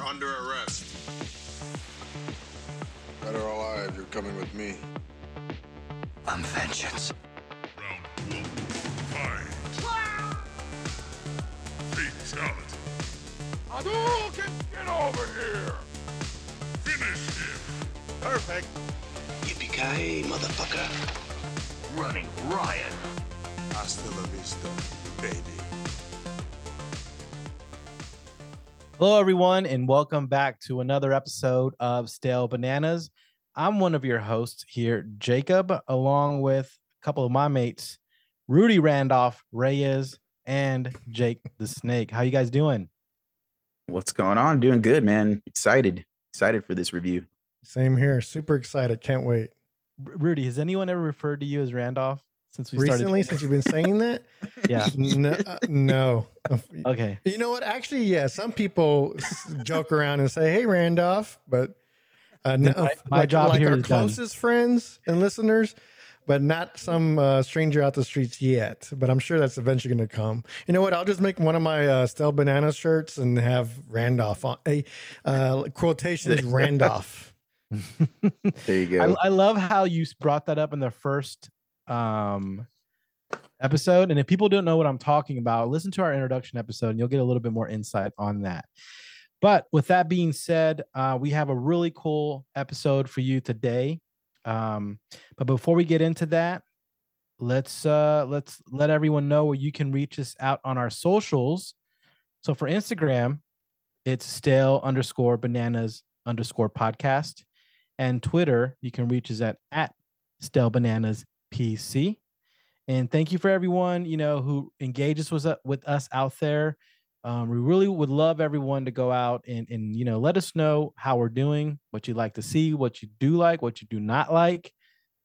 are under arrest. Dead or alive, you're coming with me. I'm vengeance. Round one. Fight. Fatality. Hadouken! Get over here! Finish him! Perfect. Yippee-ki-yay, motherfucker. Running riot. Hasta la vista, baby. Hello, everyone, and welcome back to another episode of Stale Bananas. I'm one of your hosts here, Jacob, along with a couple of my mates, Rudy Randolph Reyes and Jake the Snake. How you guys doing? What's going on? Doing good, man. Excited. Excited for this review. Same here. Super excited. Can't wait. R- Rudy, has anyone ever referred to you as Randolph since we started? Recently, since you've been saying that, Yeah. no, uh, no. Okay. You know what? Actually, yeah. Some people joke around and say, "Hey, Randolph," but uh, no, My- my like, job like here our is done. closest friends and listeners, but not some uh, stranger out the streets yet. But I'm sure that's eventually going to come. You know what? I'll just make one of my uh, Stale Banana shirts and have Randolph on a uh, quotations Randolph. There you go. I, I love how you brought that up in the first um episode. And if people don't know what i'm talking about listen to our introduction episode and you'll get a little bit more insight on that. But with that being said uh, we have a really cool episode for you today. Um, but before we get into that let's uh let's let everyone know where you can reach us out on our socials. So for instagram it's stale underscore bananas underscore podcast. And Twitter, you can reach us at at Stale Bananas PC. And thank you for everyone you know who engages with us, with us out there. Um, we really would love everyone to go out and and you know let us know how we're doing, what you like to see, what you do like, what you do not like.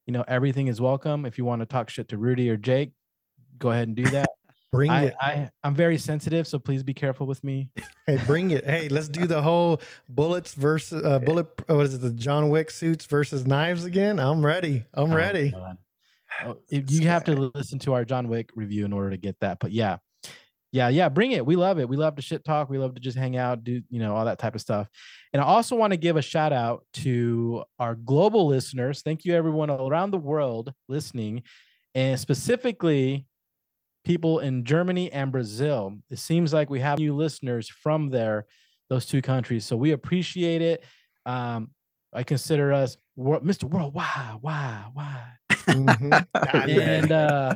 You know everything is welcome. If you want to talk shit to Rudy or Jake, go ahead and do that. Bring I, it. I I'm very sensitive, so please be careful with me. Hey, bring it. Hey, let's do the whole bullets versus uh, bullet. uh, What is it? The John Wick suits versus knives again. I'm ready. I'm ready. Oh, you have to listen to our John Wick review in order to get that. But yeah, yeah, yeah, bring it. We love it. We love to shit talk. We love to just hang out, do you know all that type of stuff. And I also want to give a shout out to our global listeners. Thank you, everyone around the world listening, and specifically people in Germany and Brazil. It seems like we have new listeners from there, those two countries. So we appreciate it. Um, I consider us Mr. Worldwide, why, why? Mhm. and uh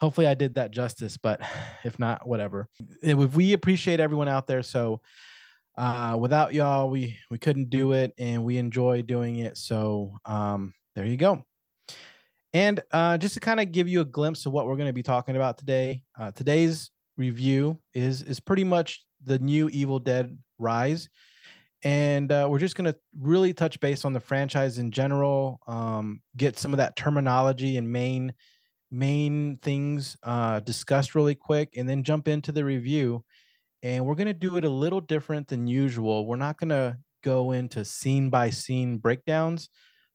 hopefully i did that justice but if not whatever. We- we appreciate everyone out there so uh without y'all we we couldn't do it and we enjoy doing it. So um there you go. And uh just to kind of give you a glimpse of what we're going to be talking about today uh today's review is is pretty much the new evil dead rise and uh, we're just going to really touch base on the franchise in general um, get some of that terminology and main main things uh, discussed really quick and then jump into the review. And we're going to do it a little different than usual. We're not going to go into scene by scene breakdowns.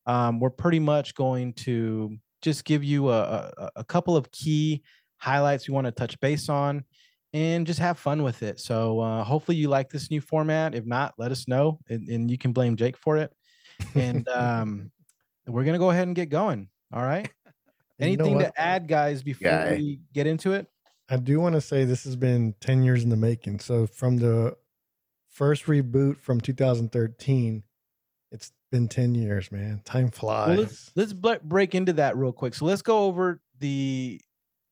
Um, we're pretty much going to just give you a, a, a couple of key highlights we want to touch base on and just have fun with it. So uh, hopefully you like this new format. If not, let us know, and, and you can blame Jake for it. And um, we're gonna go ahead and get going. All right. You know Anything to add, guys, before Guy. we get into it? I do want to say this has been 10 years in the making. So from the first reboot from 2013, it's been 10 years, man. Time flies. Well, let's let's break into that real quick. So let's go over the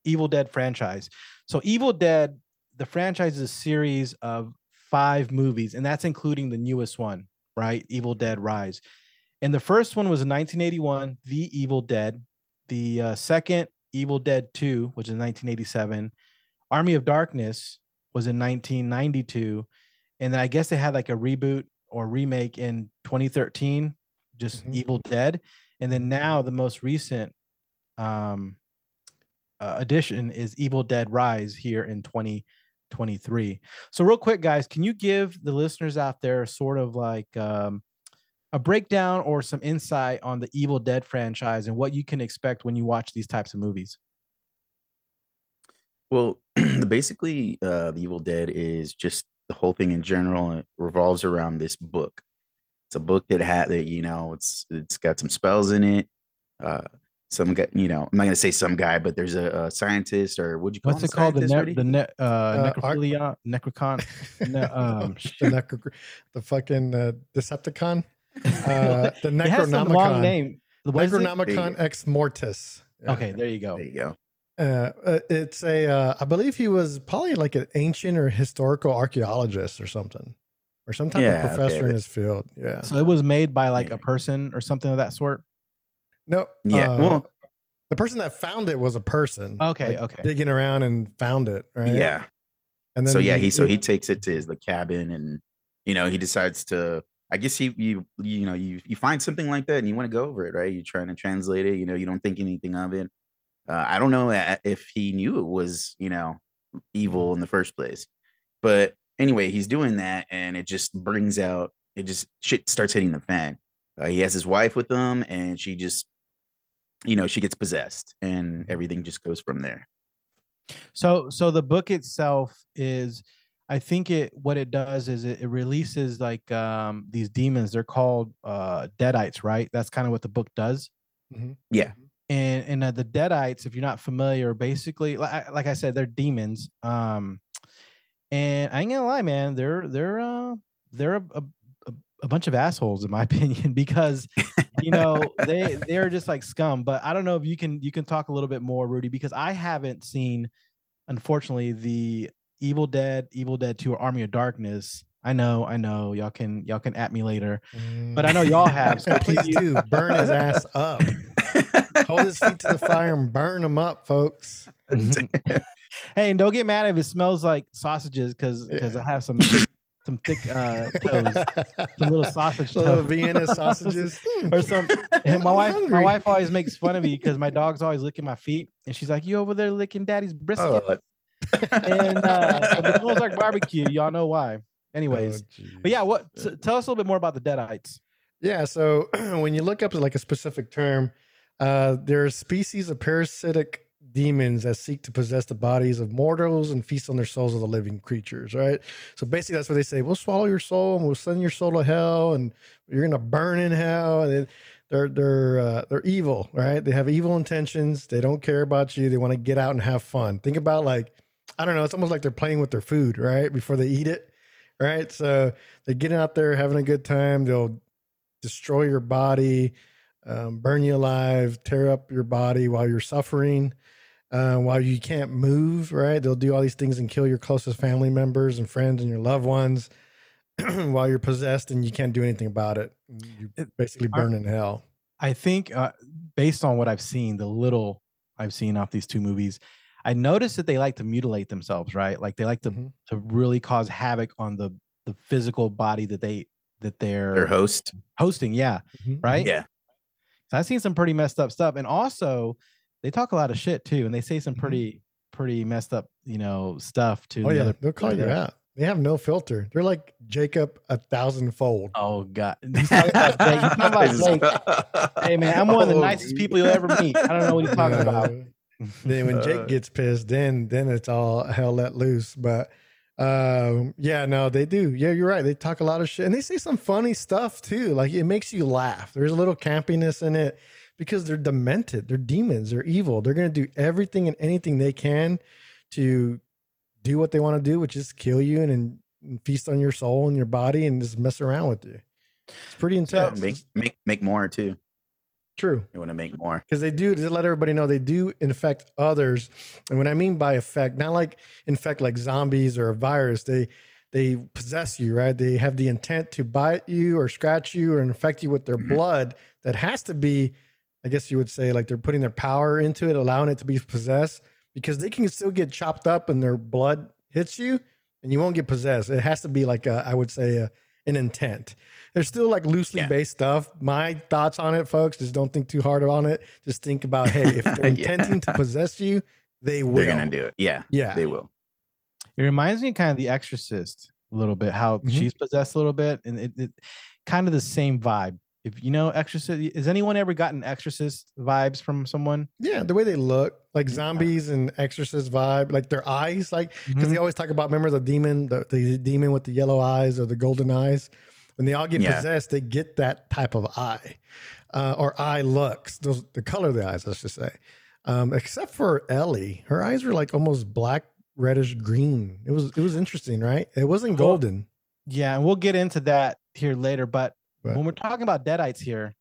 Evil Dead franchise. So Evil Dead, the franchise is a series of five movies, and that's including the newest one, right? Evil Dead Rise. And the first one was in 1981, The Evil Dead. The uh, second, Evil Dead 2, which is 1987. Army of Darkness was in 1992. And then I guess they had like a reboot or remake in 2013, just Mhm. Evil Dead. And then now the most recent um, uh, edition is Evil Dead Rise here in 2023. So, real quick, guys, can you give the listeners out there sort of like um, a breakdown or some insight on the Evil Dead franchise and what you can expect when you watch these types of movies? Well, basically, uh, The Evil Dead is just the whole thing in general it revolves around this book. It's a book that had that you know it's it's got some spells in it. Uh, some guy, you know, I'm not gonna say some guy, but there's a, a scientist or would you call What's it called? The scientist, ne- the ne- uh, Uh, Ar- necrophilia, necrocon, ne- um, the, necro- the fucking uh, Decepticon, uh, the it has some long Necronomicon, name. What is it? Necronomicon Ex Mortis. Yeah. Okay, there you go. there you go. Uh, uh, it's a, uh, I believe he was probably like an ancient or historical archaeologist or something, or some type Yeah, of okay, professor in his field. Yeah. So it was made by like a person or something of that sort. No. Yeah, uh, well- the person that found it was a person. Okay, like, okay. Digging around and found it. Right. Yeah. And then so yeah, the- he so he takes it to his the cabin and you know he decides to I guess he you you know you you find something like that and you want to go over it right you're trying to translate it you know you don't think anything of it uh, I don't know if he knew it was you know evil in the first place but anyway he's doing that and it just brings out it just shit starts hitting the fan uh, he has his wife with him and she just you know she gets possessed and everything just goes from there So so the book itself is I think it what it does is it, it releases like um these demons. They're called uh deadites, right? That's kind of what the book does. yeah And and uh, the deadites, if you're not familiar, basically like, like I said, they're demons. Um and I ain't gonna lie, man, they're they're uh they're a, a, a- a bunch of assholes in my opinion because you know they they're just like scum but i don't know if you can you can talk a little bit more rudy because i haven't seen unfortunately the evil dead evil dead 2 or army of darkness i know i know y'all can y'all can at me later but i know mm. y'all have so please do burn his ass up. Hold his feet to the fire and burn him up, folks. hey and don't get mad if it smells like sausages because because i have some thick, some thick uh toes some little sausage Little. Vienna sausages. Or some and my wife my wife always makes fun of me because my dog's always licking my feet and she's like you over there licking daddy's brisket? Oh, and uh it smells like barbecue y'all know why. Anyways Oh, but yeah what t- tell us a little bit more about the deadites. Yeah, so when you look up like a specific term, uh, there are species of parasitic demons that seek to possess the bodies of mortals and feast on their souls of the living creatures, right? So basically, that's what they say. We'll swallow your soul and we'll send your soul to hell, and you're gonna burn in hell. And they're they're uh, they're evil, right? They have evil intentions. They don't care about you. They want to get out and have fun. Think about like I don't know. It's almost like they're playing with their food, right? Before they eat it, right? So they're getting out there having a good time. They'll destroy your body, um, burn you alive, tear up your body while you're suffering, uh, while you can't move, right? They'll do all these things and kill your closest family members and friends and your loved ones while you're possessed and you can't do anything about it. You basically are- burn in hell. i think uh based on what i've seen the little i've seen off these two movies i noticed that they like to mutilate themselves right like they like to Mhm. to really cause havoc on the the physical body that they that they're their host hosting yeah Mhm. right yeah So I've seen some pretty messed up stuff, and also they talk a lot of shit too, and they say some Mhm. pretty pretty messed up, you know, stuff to Oh the yeah, other. they'll call you out. They have no filter. They're like Jacob a thousandfold. Oh god, he's talking about Jake. About Jake. Hey man, I'm one of the Oh, nicest dude. people you'll ever meet. I don't know what he's talking about. Uh, then when Uh, Jake gets pissed, then then it's all hell let loose. But um, yeah, no, they do. Yeah, you're right. They talk a lot of shit, and they say some funny stuff too. Like it makes you laugh. There's a little campiness in it because they're demented. They're demons. They're evil. They're gonna do everything and anything they can to do what they want to do, which is kill you and, and feast on your soul and your body and just mess around with you. It's pretty intense. make make make more too True you want to make more because they do to let everybody know they do infect others and what i mean by affect not like infect like zombies or a virus they they possess you right they have the intent to bite you or scratch you or infect you with their Mhm. blood that has to be i guess you would say like they're putting their power into it allowing it to be possessed because they can still get chopped up and their blood hits you and you won't get possessed it has to be like a, i would say a, an intent there's still like loosely Yeah. based stuff. My thoughts on it, folks, just don't think too hard on it. Just think about, hey, if they're Yeah. intending to possess you, they will. they're gonna do it yeah Yeah. they will It reminds me kind of the Exorcist a little bit, how Mhm. she's possessed a little bit, and it, it kind of the same vibe, if you know Exorcist, has anyone ever gotten Exorcist vibes from someone? Yeah, the way they look, like zombies and Exorcist vibe, like their eyes, like because Mhm. they always talk about remember the demon, the, the demon with the yellow eyes or the golden eyes. When they all get Yeah. possessed, they get that type of eye, uh, or eye looks. Those the color of the eyes, let's just say. Um, except for Ellie, her eyes were like almost black, reddish green. It was it was interesting, right? It wasn't Cool. golden. Yeah, and we'll get into that here later. But Right. when we're talking about deadites here,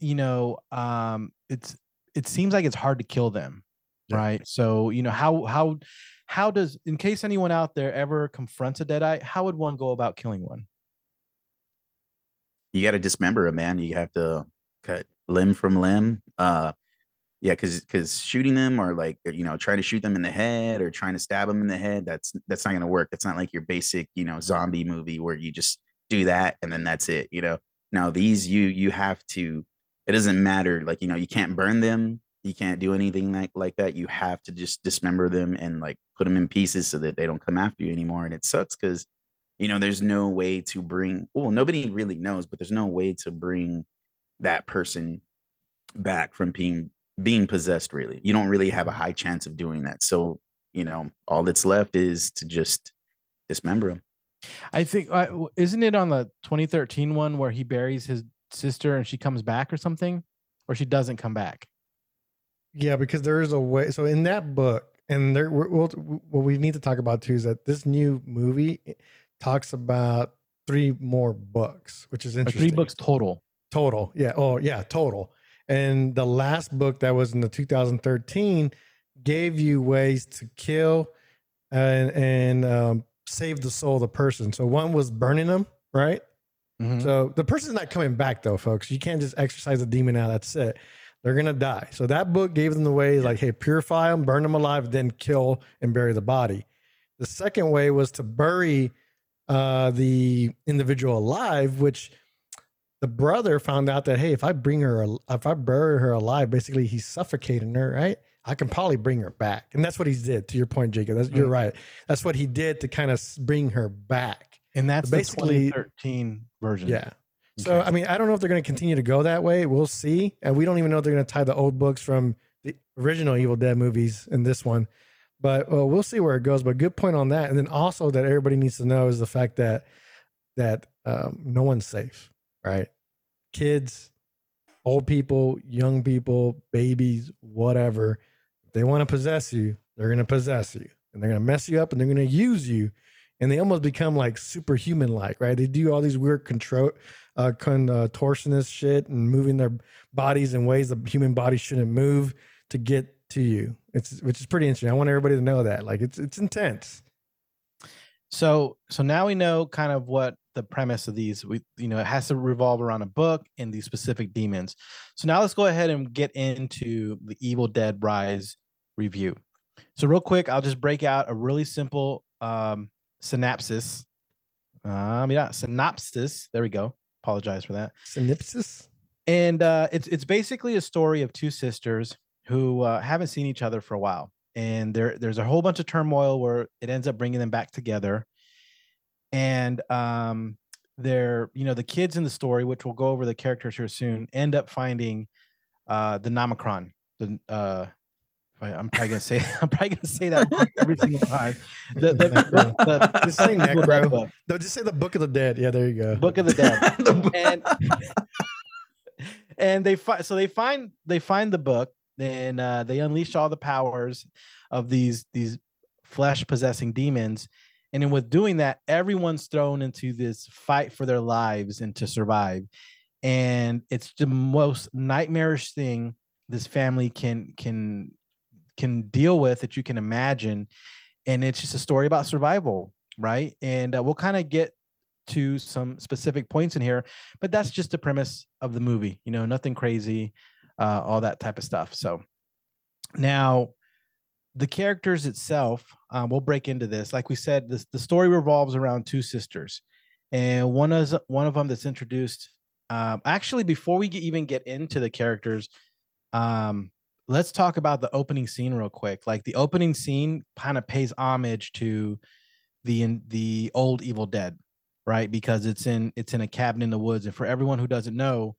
you know, um, it's it seems like it's hard to kill them, Yeah. right? So you know how how how does in case anyone out there ever confronts a deadite, how would one go about killing one? you got to dismember a man. You have to cut limb from limb. Uh, yeah, because because shooting them or like you know trying to shoot them in the head or trying to stab them in the head that's that's not gonna work. That's not like your basic you know zombie movie where you just do that and then that's it. You know. Now these you you have to. It doesn't matter. Like you know you can't burn them. You can't do anything like like that. You have to just dismember them and like put them in pieces so that they don't come after you anymore. And it sucks because you know there's no way to bring well nobody really knows but there's no way to bring that person back from being being possessed really you don't really have a high chance of doing that so you know all that's left is to just dismember them I think uh, isn't it on the 2013 one where he buries his sister and she comes back or something, or she doesn't come back? Yeah, because there is a way. So in that book, and there, we'll, what we need to talk about too is that this new movie talks about three more books, which is Or interesting. three books total. total. Yeah. Oh, yeah, total. And the last book that was in the 2013 gave you ways to kill and and um, save the soul of the person. So one was burning them, right? Mhm. So the person's not coming back though, folks. You can't just exercise a demon out. That's it. They're gonna die. So that book gave them the ways like, hey, purify them, burn them alive, then kill and bury the body. The second way was to bury uh, the individual alive, which the brother found out that hey, if I bring her, if I bury her alive, basically he's suffocating her, right? I can probably bring her back, and that's what he did. To your point, Jacob, that's, you're Mm. right. That's what he did to kind of bring her back. And that's basically- the 2013 version. Yeah. So Okay. I mean, I don't know if they're going to continue to go that way. We'll see, and we don't even know if they're going to tie the old books from the original Evil Dead movies in this one. But well, we'll see where it goes. But good point on that. And then also that everybody needs to know is the fact that that um, no one's safe, right? Kids, old people, young people, babies, whatever. They want to possess you, they're going to possess you, and they're going to mess you up, and they're going to use you, and they almost become like superhuman like, right? They do all these weird control uh, contortionist shit and moving their bodies in ways the human body shouldn't move to get to you. It's which is pretty interesting. I want everybody to know that. Like it's it's intense. So so now we know kind of what the premise of these we you know it has to revolve around a book and these specific demons. So now let's go ahead and get into the Evil Dead Rise review. So real quick, I'll just break out a really simple um synopsis. Um yeah, synopsis. There we go. Apologize for that. Synopsis. and uh, it's it's basically a story of two sisters who uh, haven't seen each other for a while, and there there's a whole bunch of turmoil where it ends up bringing them back together, and um, they're you know the kids in the story, which we'll go over the characters here soon, end up finding uh, the Nomicron. The uh, I- I'm probably gonna say I'm probably gonna say that wrong every single time. The, the, the, the, Just say Evil necro. book. No, just say the Book of the Dead. Yeah, there you go. Book of the Dead. and and they find so they find they find the book and uh, they unleash all the powers of these these flesh possessing demons and then with doing that everyone's thrown into this fight for their lives and to survive. And it's the most nightmarish thing this family can can can deal with that you can imagine. And it's just a story about survival right? And uh, we'll kind of get to some specific points in here but that's just the premise of the movie you know nothing crazy uh, all that type of stuff. So now the characters itself um, we'll break into this like we said this, the story revolves around two sisters and one is one of them that's introduced um, actually before we get, even get into the characters um, let's talk about the opening scene real quick like the opening scene kind of pays homage to the in the old evil dead right? Because it's in it's in a cabin in the woods. And for everyone who doesn't know,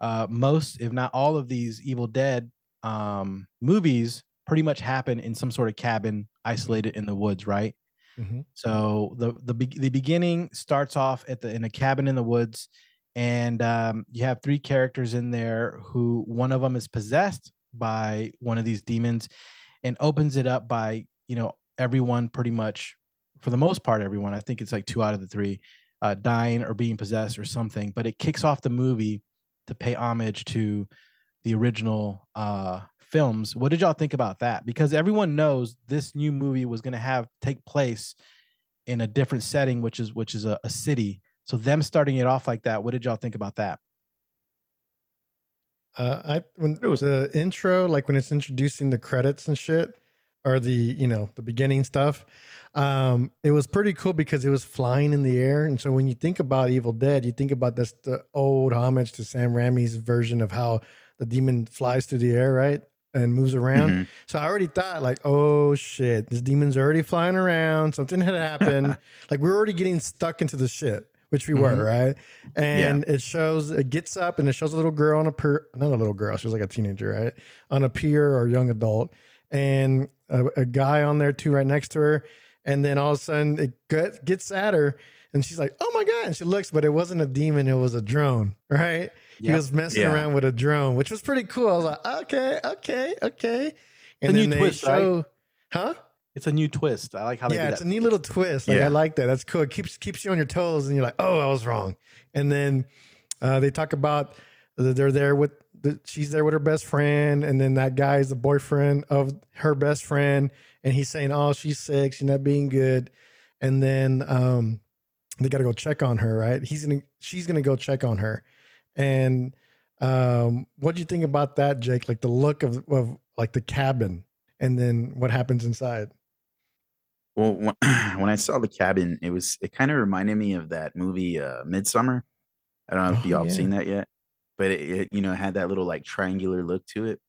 uh, most, if not all, of these Evil Dead um, movies pretty much happen in some sort of cabin isolated in the woods, right? Mhm. So the the the beginning starts off at the in a cabin in the woods, and um, you have three characters in there who one of them is possessed by one of these demons, and opens it up by you know everyone pretty much for the most part everyone I think it's like two out of the three uh, dying or being possessed or something, but it kicks off the movie to pay homage to the original uh films. What did y'all think about that? Because everyone knows this new movie was going to have take place in a different setting, which is which is a, a city. So them starting it off like that, what did y'all think about that? Uh, I when it was the intro, like when it's introducing the credits and shit, or the you know the beginning stuff, um, it was pretty cool because it was flying in the air. And so when you think about Evil Dead, you think about this the old homage to Sam Raimi's version of how the demon flies through the air, right, and moves around. Mhm. So I already thought like, oh shit, this demon's already flying around. Something had happened. like we're already getting stuck into the shit, which we were, Mhm. right? And it shows it gets up and it shows a little girl on a pier, not a little girl, she was like a teenager, right? On a pier or young adult, and a, a guy on there too, right next to her. And then all of a sudden it get, gets at her. And she's like, "Oh my god!" And she looks, but it wasn't a demon; it was a drone, right? He was messing Yeah. around with a drone, which was pretty cool. I was like, "Okay, okay, okay." a And new then they twist, right? show, huh? It's a new twist. I like how they yeah, do it's that. a neat little twist. Like Yeah. I like that. That's cool. It keeps keeps you on your toes, and you're like, "Oh, I was wrong." And then uh, they talk about that they're there with the, she's there with her best friend, and then that guy is the boyfriend of her best friend, and he's saying, "Oh, she's sick. She's not being good." And then um, they got to go check on her, right? He's gonna, she's gonna go check on her. And um, what do you think about that, Jake? Like the look of of like the cabin, and then what happens inside? Well, when, when I saw the cabin, it was it kind of reminded me of that movie uh Midsommar. I don't know if Oh, y'all have yeah. seen that yet, but it, it you know had that little like triangular look to it.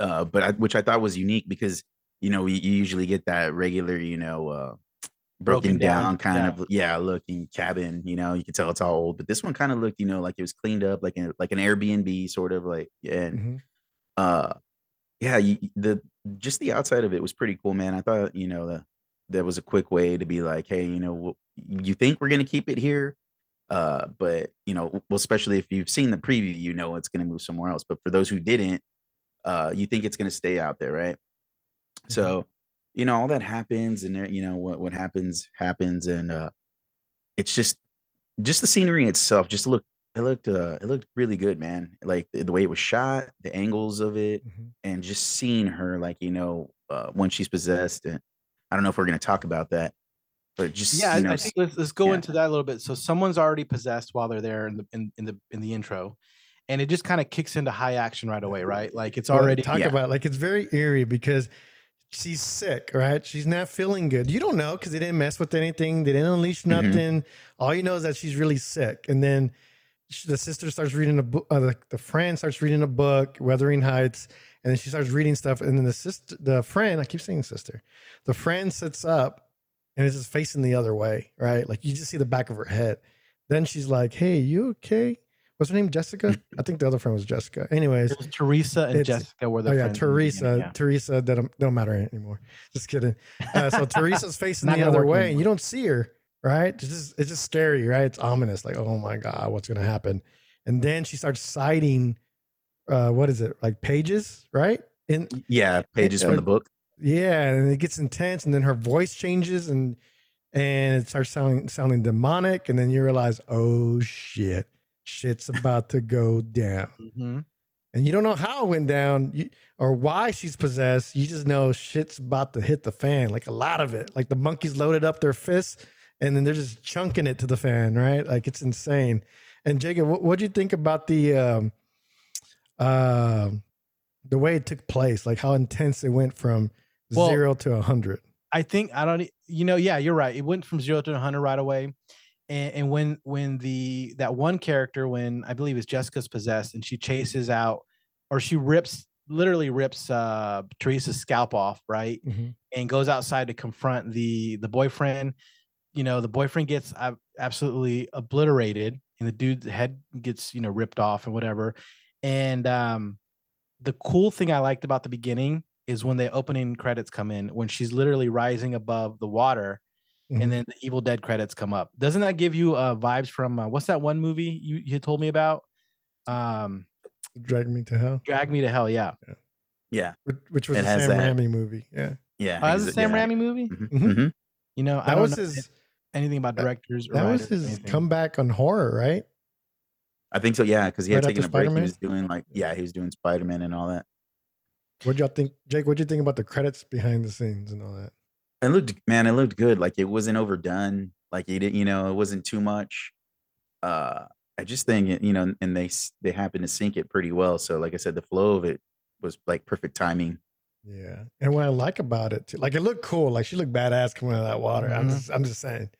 Uh, but I, which I thought was unique because you know you, you usually get that regular you know uh broken, Broken down, down, kind yeah. of yeah looking cabin. You know you can tell it's all old, but this one kind of looked you know like it was cleaned up like an like an Airbnb sort of like. And, Mhm. uh yeah you, the just the outside of it was pretty cool man i thought you know the, that was a quick way to be like hey you know you think we're going to keep it here uh but you know well especially if you've seen the preview you know it's going to move somewhere else but for those who didn't uh you think it's going to stay out there right so you know all that happens and there you know what what happens happens and uh it's just just the scenery itself just look it looked uh it looked really good man like the, the way it was shot the angles of it Mhm. and just seeing her like you know uh when she's possessed and i don't know if we're going to talk about that but just yeah, you know I think let's, let's go yeah. into that a little bit. So someone's already possessed while they're there in the in, in the in the intro, and it just kind of kicks into high action right away, right? Like it's Well, already talk yeah. about like it's very eerie because she's sick, right? She's not feeling good. You don't know because they didn't mess with anything. They didn't unleash Mhm. nothing. All you know is that she's really sick. And then she, the sister starts reading a book. Uh, the, the friend starts reading a book, Wuthering Heights, and then she starts reading stuff. And then the sister, the friend, I keep saying sister, the friend sits up and is just facing the other way, right? Like you just see the back of her head. Then she's like, "Hey, you okay?" What's her name? Jessica. I think the other friend was Jessica. Anyways, it was Teresa and Jessica were the oh yeah, friends in the Teresa. yeah. Teresa that don't, don't matter anymore. Just kidding. Uh, so Teresa's facing the other work way, and you don't see her. Right? It's just it's just scary. Right? It's ominous. Like oh my god, what's gonna happen? And then she starts citing, uh, what is it? Like pages, right? In yeah pages from the book yeah, and it gets intense, and then her voice changes, and and it starts sounding sounding demonic, and then you realize, oh shit, shit's about to go down Mhm. and you don't know how it went down you, or why she's possessed. You just know shit's about to hit the fan, like a lot of it. Like the monkeys loaded up their fists and then they're just chunking it to the fan, right? Like it's insane. And Jacob, what what do you think about the um, uh, the way it took place? Like how intense it went from Well- zero to a hundred. I think I don't. You know, yeah, you're right. It went from zero to 100 right away. And, and when when the that one character, when I believe is Jessica's possessed, and she chases out, or she rips, literally rips uh Teresa's scalp off, right, and goes outside to confront the the boyfriend. you know the boyfriend gets absolutely obliterated and the dude's head gets you know ripped off and whatever and um the cool thing i liked about the beginning is when the opening credits come in when she's literally rising above the water Mhm. and then the evil dead credits come up doesn't that give you uh vibes from uh, what's that one movie you, you told me about um Drag Me to Hell, drag me to hell yeah Yeah, which, which was It a Sam that. Raimi movie. Yeah, yeah. oh, that's he's- a sam yeah. raimi movie Mhm, Mhm. mhm. you know i that don't was know his. anything about that- directors or That was writers or his anything. comeback on horror, right? I think so. Yeah, because he had Right taken after a break. He Spider-Man? was doing like yeah, he was doing Spider Man and all that. What'd y'all think, Jake? What'd you think about the credits behind the scenes and all that? It looked man, it looked good. Like it wasn't overdone. Like it didn't, you know, it wasn't too much. Uh I just think it, you know, and they they happened to sync it pretty well. So like I said, the flow of it was like perfect timing. Yeah, and what I like about it, too, like it looked cool. Like she looked badass coming out of that water. I'm Mhm. just, I'm just saying.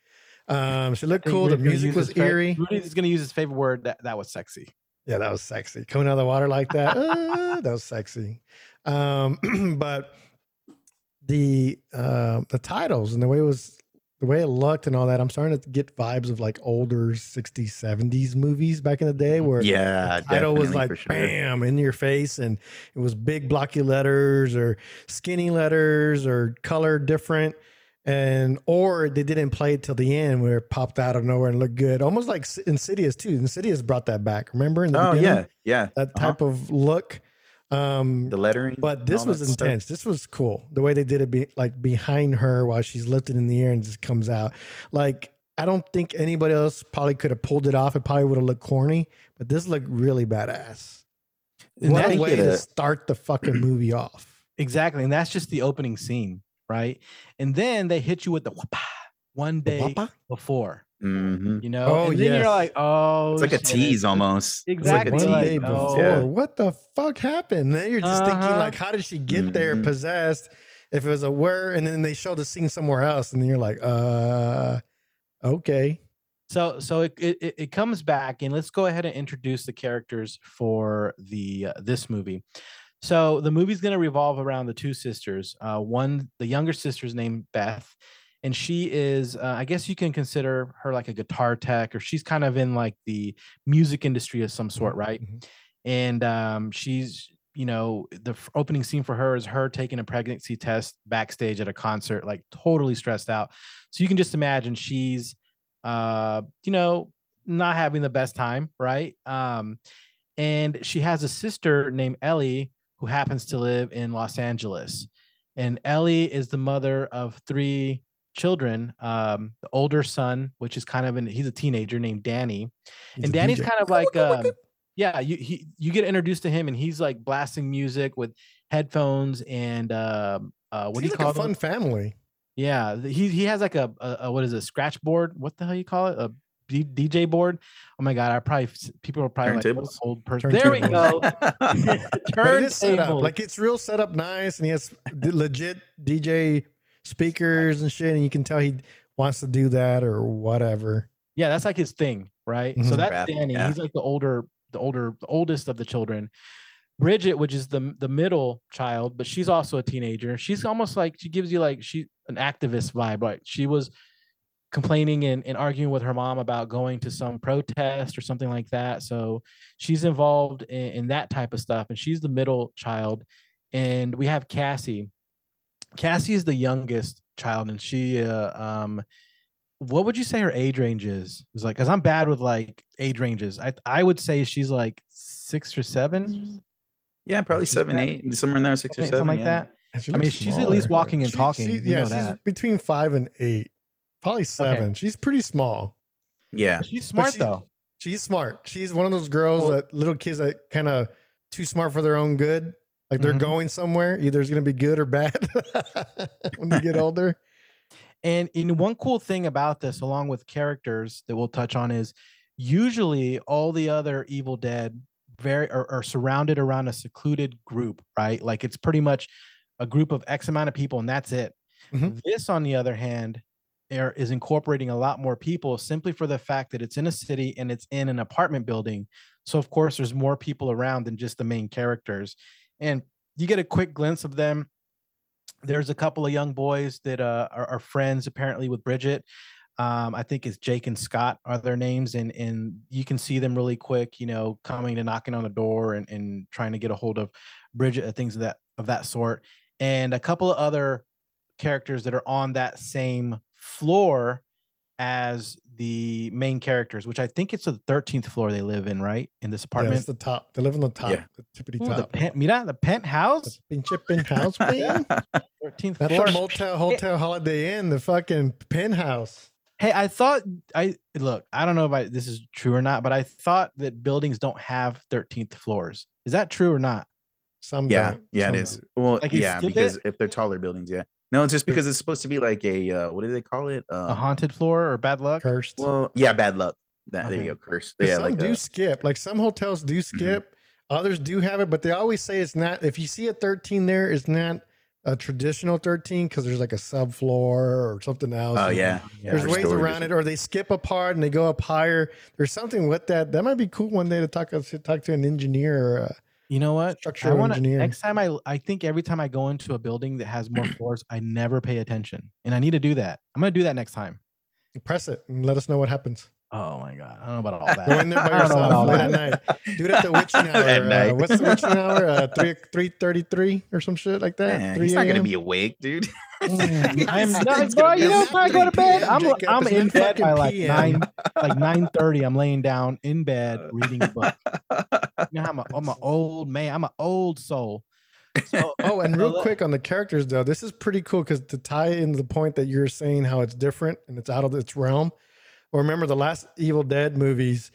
Um, she looked cool. The music was his fa- eerie. Rudy's gonna use his favorite word. That that was sexy. Yeah, that was sexy. Coming out of the water like that, uh, that was sexy. Um, but the uh, the titles and the way it was, the way it looked and all that, I'm starting to get vibes of like older 60s, 70s movies back in the day where Yeah, the title was like sure. bam in your face and it was big blocky letters or skinny letters or color different and or they didn't play it till the end where it popped out of nowhere and looked good almost like insidious too insidious brought that back remember in the Oh beginning? yeah, yeah. that uh-huh. type of look um the lettering. but this was that stuff. intense. This was cool. The way they did it be like behind her while she's lifted in the air and just comes out. Like i don't think anybody else probably could have pulled it off. It probably would have looked corny but this looked really badass. And what that- a way to start the fucking movie off. Exactly, and that's just the opening scene, right? And then they hit you with the whapa one day before, Mhm. you know. Oh, and then yes. you're like, oh, It's like a tease almost. Exactly, It's like a day tease. oh. Yeah. what the fuck happened then you're just thinking Uh-huh. like how did she get there Mhm. possessed if it was a where and then they show the scene somewhere else and then you're like uh okay So so it, it it- it comes back, and let's go ahead and introduce the characters for the uh, this movie. So the movie's going to revolve around the two sisters. Uh, one, the younger sister's named Beth, and she is, uh, I guess you can consider her like a guitar tech, or she's kind of in like the music industry of some sort, right? Mhm. and um, she's you know the opening scene for her is her taking a pregnancy test backstage at a concert like totally stressed out so you can just imagine she's uh you know not having the best time right um and she has a sister named ellie who happens to live in los angeles and ellie is the mother of three children um the older son which is kind of an he's a teenager named danny He's and Danny's DJ. kind of like um, yeah, you he, you get introduced to him and he's like blasting music with headphones and um uh what do you like call a them? fun family Yeah, he he has like a, a, a what is it, scratch board? What the hell you call it? A D- DJ board? Oh my god, I probably people are probably like "What old person. There we go. But it is set up. Like it's real set up nice, and he has legit DJ speakers and shit, and you can tell he wants to do that or whatever. Yeah, that's like his thing, right? So Mhm. that's Rap, Danny. yeah. He's like the older, the older, the oldest of the children. Bridget, which is the the middle child, but she's also a teenager. She's almost like she gives you like she an activist vibe. Like she was complaining and, and arguing with her mom about going to some protest or something like that. So she's involved in, in that type of stuff, and she's the middle child. And we have Cassie. Cassie is the youngest child, and she uh, um what would you say her age range is? It's like because I'm bad with like age ranges. I I would say she's like six or seven, yeah, probably She's seven, got- eight, somewhere in there, six or something, seven. something like yeah. that. She I mean, looks she's at least walking and She- talking. she- you yeah, know she's that. between five and eight, probably seven. She's pretty small. Yeah. She's smart she- though. She's smart. She's one of those girls Well- that little kids that kind of too smart for their own good. Like they're Mhm. going somewhere. Either it's going to be good or bad when they get older. And in one cool thing about this, along with characters that we'll touch on, is usually all the other Evil Dead very are, are surrounded around a secluded group, right? Like it's pretty much a group of X amount of people, and that's it. Mhm. This, on the other hand, are, is incorporating a lot more people simply for the fact that it's in a city and it's in an apartment building. So of course, there's more people around than just the main characters, and you get a quick glimpse of them there's a couple of young boys that uh, are, are friends apparently with Bridget. Um, I think it's Jake and Scott are their names, and and you can see them really quick, you know, coming and knocking on the door and, and trying to get a hold of Bridget and things of that of that sort. And a couple of other characters that are on that same floor as the main characters, which I think it's the 13th floor they live in, right? In this Yeah, apartment. it's the top. They live on the top, Yeah. the tippity Ooh, the top. pen, mira, the penthouse, Pinche penthouse, man. 13th That's floor. the motel, hotel, Holiday Inn, the fucking penthouse. Hey, I thought I look. I don't know if I, this is true or not, but I thought that buildings don't have 13th floors. Is that true or not? Some Yeah, don't, yeah, some it is. do. Well, Like, yeah, because it? if they're taller buildings, yeah. No, it's just because it's supposed to be like a uh, what do they call it? A Uh, haunted floor or bad luck? Cursed. well, yeah, bad luck. That there you go, curse. 'Cause Yeah, some like do a, skip. Like some hotels do Mm-hmm. skip. Others do have it, but they always say it's not. If you see a 13 there, it's not a traditional 13 because there's like a subfloor or something else. oh yeah, yeah, There's ways storage around it, or they skip a part and they go up higher. There's something with that. That might be cool one day to talk to talk to an engineer. Or, uh, You know what? I wanna, engineer. next time I I think every time I go into a building that has more floors, I never pay attention. And I need to do that. I'm gonna do that next time. press it and let us know what happens. Oh my god. I don't know about all that. Go in there by I don't know about all yourself at night. Do it at the witching hour. At uh, what's the witching hour? Uh, three three thirty three or some shit like that. Man, 3 he's not gonna be awake, dude. Mm, I'm He's no, gonna bro, you know, asleep. when I go to bed, I'm Jacob, I'm in bed by like PM. nine, like nine thirty. I'm laying down in bed reading a book. You know, I'm a, I'm an old man. I'm an old soul. So, Oh, and real quick on the characters though, this is pretty cool because to tie in the point that you're saying how it's different and it's out of its realm. Well, remember the last Evil Dead movies,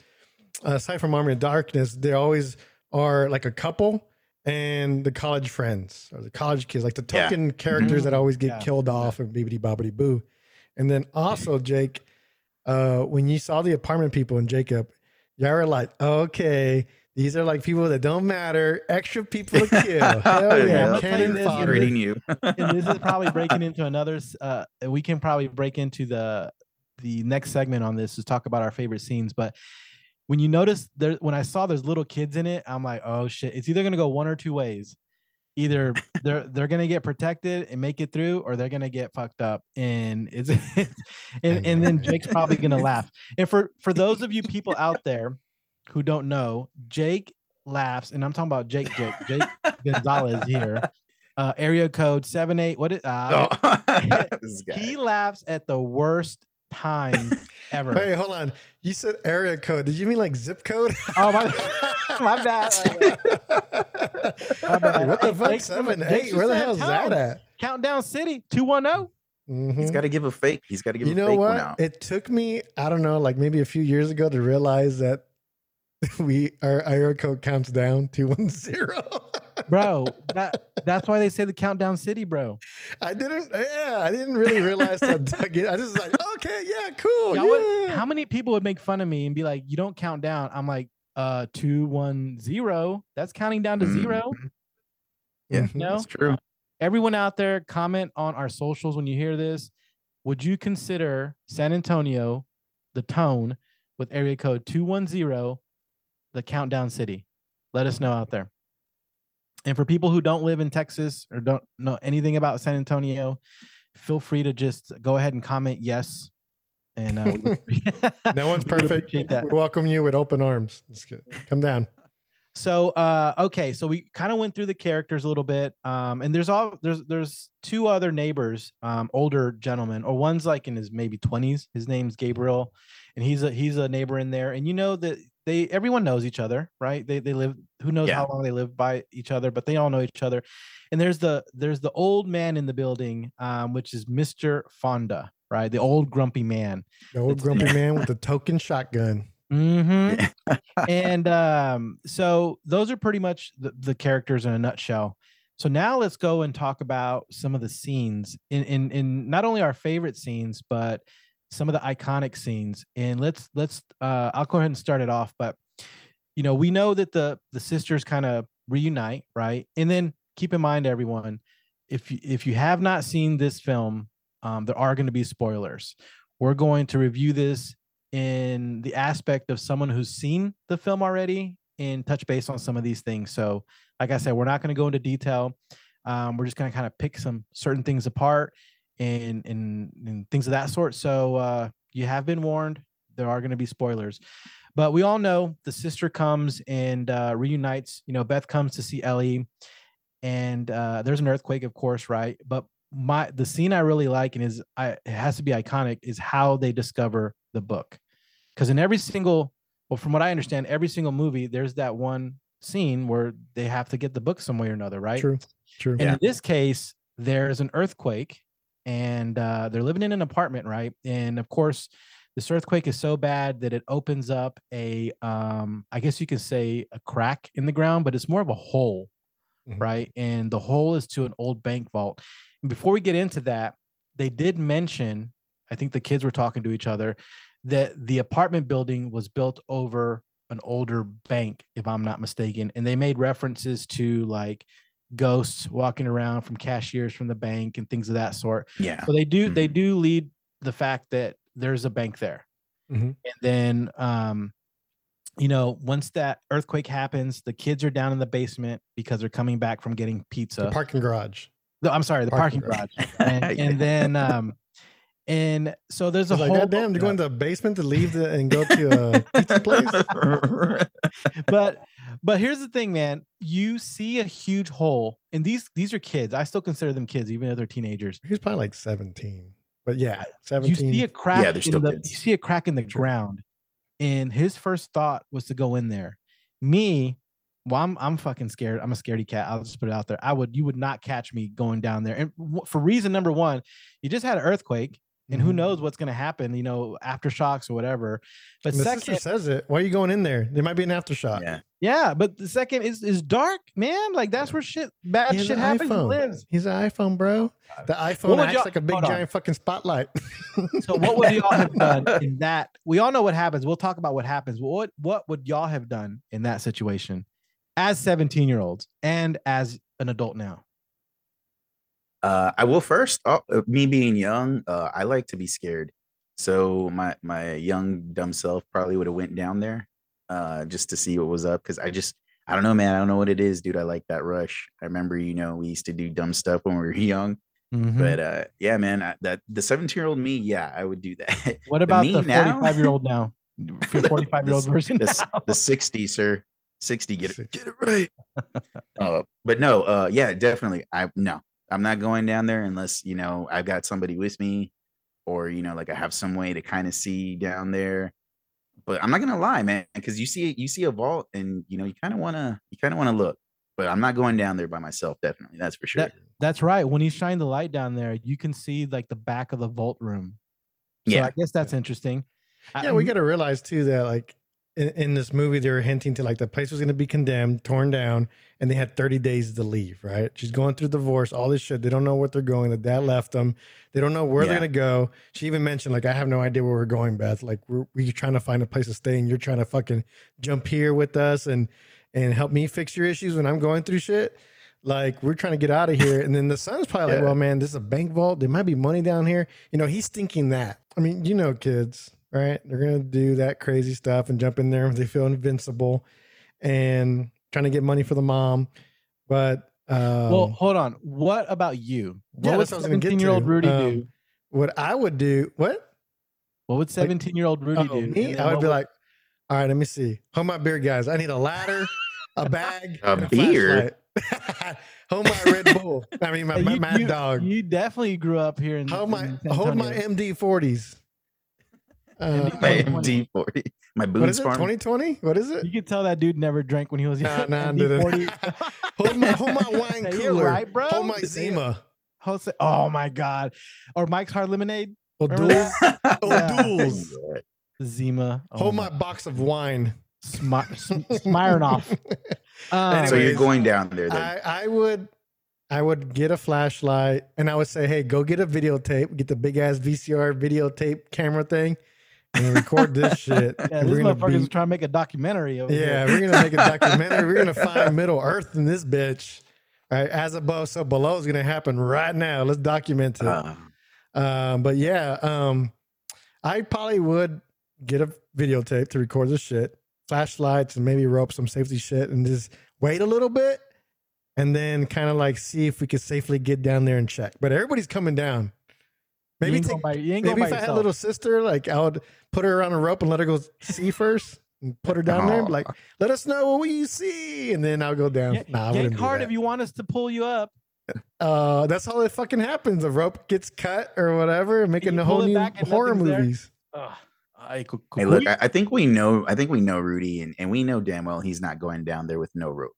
uh, aside from Army of Darkness, they always are like a couple and the college friends or the college kids, like the Yeah. token characters that always get Yeah. killed off and bibbity bobbity boo. And then also, Jake, uh, when you saw the apartment people and Jacob, y'all were like, okay, these are like people that don't matter, extra people to kill. Hell yeah, I'll tell you cannon this, fodder. You. and this is probably breaking into another. Uh, we can probably break into the the next segment on this is talk about our favorite scenes. But when you notice there, when I saw there's little kids in it, I'm like, oh shit! It's either gonna go one or two ways. Either they're they're gonna get protected and make it through, or they're gonna get fucked up. And it's and, and then Jake's probably gonna laugh. And for for those of you people out there who don't know, Jake laughs, and I'm talking about Jake Jake Jake Gonzalez here. Uh, area code seven eight. What is uh, Oh, he laughs at the worst time ever. Wait, hold on. You said area code. Did you mean like zip code? Oh my, my bad. My bad. what the fuck? Jake's Seven, eight. Where the San hell's that at? Countdown City two one oh. zero. Mhm. He's got to give a fake. He's got to give You a know fake one what? out. It took me, I don't know, like maybe a few years ago to realize that we our area code counts down to one zero. Bro, that that's why they say the Countdown City, bro. I didn't, yeah, I didn't really realize that. I just like, okay, yeah, cool. Y'all would- how many people would make fun of me and be like, "You don't count down"? I'm like, "Uh, two one zero. That's counting down to zero. Yeah. No, that's true. everyone out there comment on our socials when you hear this would you consider san antonio the tone with area code 210 the countdown city let us know out there and for people who don't live in texas or don't know anything about san antonio feel free to just go ahead and comment yes and uh, No one's perfect. appreciate that. We welcome you with open arms. Let's come down. So uh okay, so we kind of went through the characters a little bit. Um and there's all there's there's two other neighbors, um older gentlemen, or one's like in his maybe 20s. His name's Gabriel and he's a he's a neighbor in there and you know that they everyone knows each other, right? They they live who knows Yeah. how long they live by each other, but they all know each other. And there's the there's the old man in the building um which is Mr. Fonda, right? The old grumpy man. The old grumpy man with the token shotgun. Mm-hmm. and um, so those are pretty much the, the characters in a nutshell. So now let's go and talk about some of the scenes in, in in not only our favorite scenes, but some of the iconic scenes. And let's let's uh I'll go ahead and start it off. But you know, we know that the the sisters kind of reunite, right? And then keep in mind, everyone, if you if you have not seen this film, um, there are going to be spoilers. We're going to review this in the aspect of someone who's seen the film already and touch base on some of these things. So, like I said, we're not going to go into detail. Um, we're just going to kind of pick some certain things apart and, and and things of that sort. So, uh, You have been warned. There are going to be spoilers, but we all know the sister comes and uh, reunites. You know, Beth comes to see Ellie, and uh, there's an earthquake, of course, right? But my the scene I really like and is I it has to be iconic is how they discover the book, because in every single well, from what I understand, every single movie there's that one scene where they have to get the book some way or another, right? True. True. And in this case, there's an earthquake, and uh, they're living in an apartment, right? And of course, this earthquake is so bad that it opens up a, um, I guess you could say, a crack in the ground, but it's more of a hole, Mhm. right? And the hole is to an old bank vault. And before we get into that, they did mention, I think the kids were talking to each other, that the apartment building was built over an older bank, if I'm not mistaken. And they made references to like ghosts walking around from cashiers from the bank and things of that sort. Yeah. So they do they Mhm. do lead the fact that there's a bank there. Mhm. And then um you know, once that earthquake happens, the kids are down in the basement because they're coming back from getting pizza. The parking garage. No, I'm sorry, the parking, parking garage. And, and then um and so there's a It's like, whole goddamn, to go into the basement to leave the, and go to a pizza place. but but here's the thing, man. You see a huge hole, and these these are kids. I still consider them kids, even though they're teenagers. He's probably like 17. But yeah, 17. You see a crack yeah, they're still in the kids. you see a crack in the Sure. ground, and his first thought was to go in there. Me, well, I'm I'm fucking scared. I'm a scaredy cat. I'll just put it out there. I would you would not catch me going down there, and for reason number one, you just had an earthquake. And who Mhm. knows what's going to happen, you know, aftershocks or whatever. But And the second, sister says it. Why are you going in there? There might be an aftershock. yeah. Yeah, but the second is is dark, man. Like that's where shit bad He shit happens and iPhone. lives. He's an iPhone, bro. The iPhone acts like a big hold on. giant fucking spotlight. So what would y'all have done in that? We all know what happens. We'll talk about what happens. What what would y'all have done in that situation as 17 year olds and as an adult now? Uh, I will first. Oh, uh, me being young, uh, I like to be scared. So my my young dumb self probably would have went down there, uh, just to see what was up. Because I just I don't know, man. I don't know what it is, dude. I like that rush. I remember, you know, we used to do dumb stuff when we were young. Mhm. But uh, yeah, man, I, that the seventeen year old me, yeah, I would do that. what about the 45 year old now? 45 year old The- version. the, the 60 sir 60 get it get it right uh, but no uh yeah definitely i no i'm not going down there unless you know i've got somebody with me or you know like i have some way to kind of see down there but i'm not gonna lie man because you see you see a vault and you know you kind of want to you kind of want to look but i'm not going down there by myself definitely that's for sure That- That's right. When you shine the light down there, you can see like the back of the vault room. So Yeah. I guess that's interesting. I- yeah, we got to realize too that like in, in this movie they were hinting to like the place was going to be condemned, torn down, and they had 30 days to leave. Right? She's going through divorce, all this shit. They don't know what they're going. The dad left them. They don't know where they're going to go. She even mentioned like I have no idea where we're going, Beth. Like we're we're trying to find a place to stay, and you're trying to fucking jump here with us and and help me fix your issues when I'm going through shit. Like we're trying to get out of here, and then the son's probably like, "Well, man, this is a bank vault. There might be money down here." You know, he's thinking that. I mean, you know, kids, right? They're gonna do that crazy stuff and jump in there. They feel invincible, and trying to get money for the mom. But um, well, hold on. What about you? What Yeah, would that's what I was gonna get 17 year old. Rudy Um, do? what I would do, what? What would 17 year old Rudy Oh, do? me? I would what be like, all right, let me see. Hold my beer, guys. I need a ladder, a bag, A and beer? hold my Red Bull. I mean, my, Hey, my you, Mad you- Dog. You definitely grew up here in. hold my in San hold my MD forties. Uh, my 2020. md40 my what boots it? farm Twenty twenty? What is it? You could tell that dude never drank when he was young. nah, MD dude. 40. hold my hold my wine Hey, cooler. right, bro. Hold my Damn. Zima. Jose- Oh my god! Or Mike's Hard Lemonade, Oh, Remember duels. that? Oh, duels. Zima. Oh Hold my box of wine. Smi- Smirnoff. Um, so you're going down there then I, I would I would get a flashlight and I would say, hey, go get a videotape, get the big ass VCR videotape camera thing, and record this shit. yeah, And this we're gonna motherfucker's be- trying to make a documentary. Over yeah, here. we're gonna make a documentary. we're gonna find Middle Earth in this bitch. All right, as above, so below is gonna happen right now. Let's document it. Uh, Um, but yeah, um, I probably would get a videotape to record this shit, flashlights, and maybe rope some safety shit, and just wait a little bit, and then kind of like see if we could safely get down there and check. But everybody's coming down. Maybe you ain't take, going by, you ain't maybe by if I had a little sister, like I would put her on a rope and let her go see first, and put her down there, and be like, let us know what we see, and then I'll go down. Yank- nah, I yank wouldn't hard if you want us to pull you up. Uh, that's how it fucking happens. A rope gets cut or whatever, making the whole new horror movies. Ugh. Ay, cu- Hey, look, cuy. I, I think we know. I think we know Rudy, and, and we know damn well he's not going down there with no rope.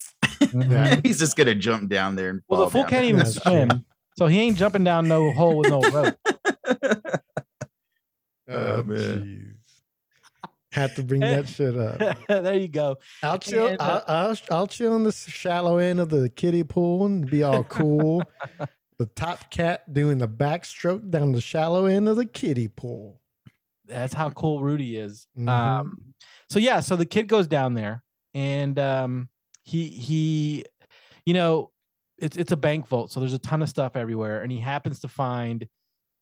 Yeah. he's just gonna jump down there and well, the fool can't there. even swim, so he ain't jumping down no hole with no rope. Oh, man. jeez. Had to bring that shit up. there you go. I'll chill. And, uh, I'll, I'll I'll chill in the shallow end of the kiddie pool and be all cool. the top cat doing the backstroke down the shallow end of the kiddie pool. That's how cool Rudy is. Mhm. Um, so yeah, so the kid goes down there, and um, he he, you know, it's it's a bank vault, so there's a ton of stuff everywhere, and he happens to find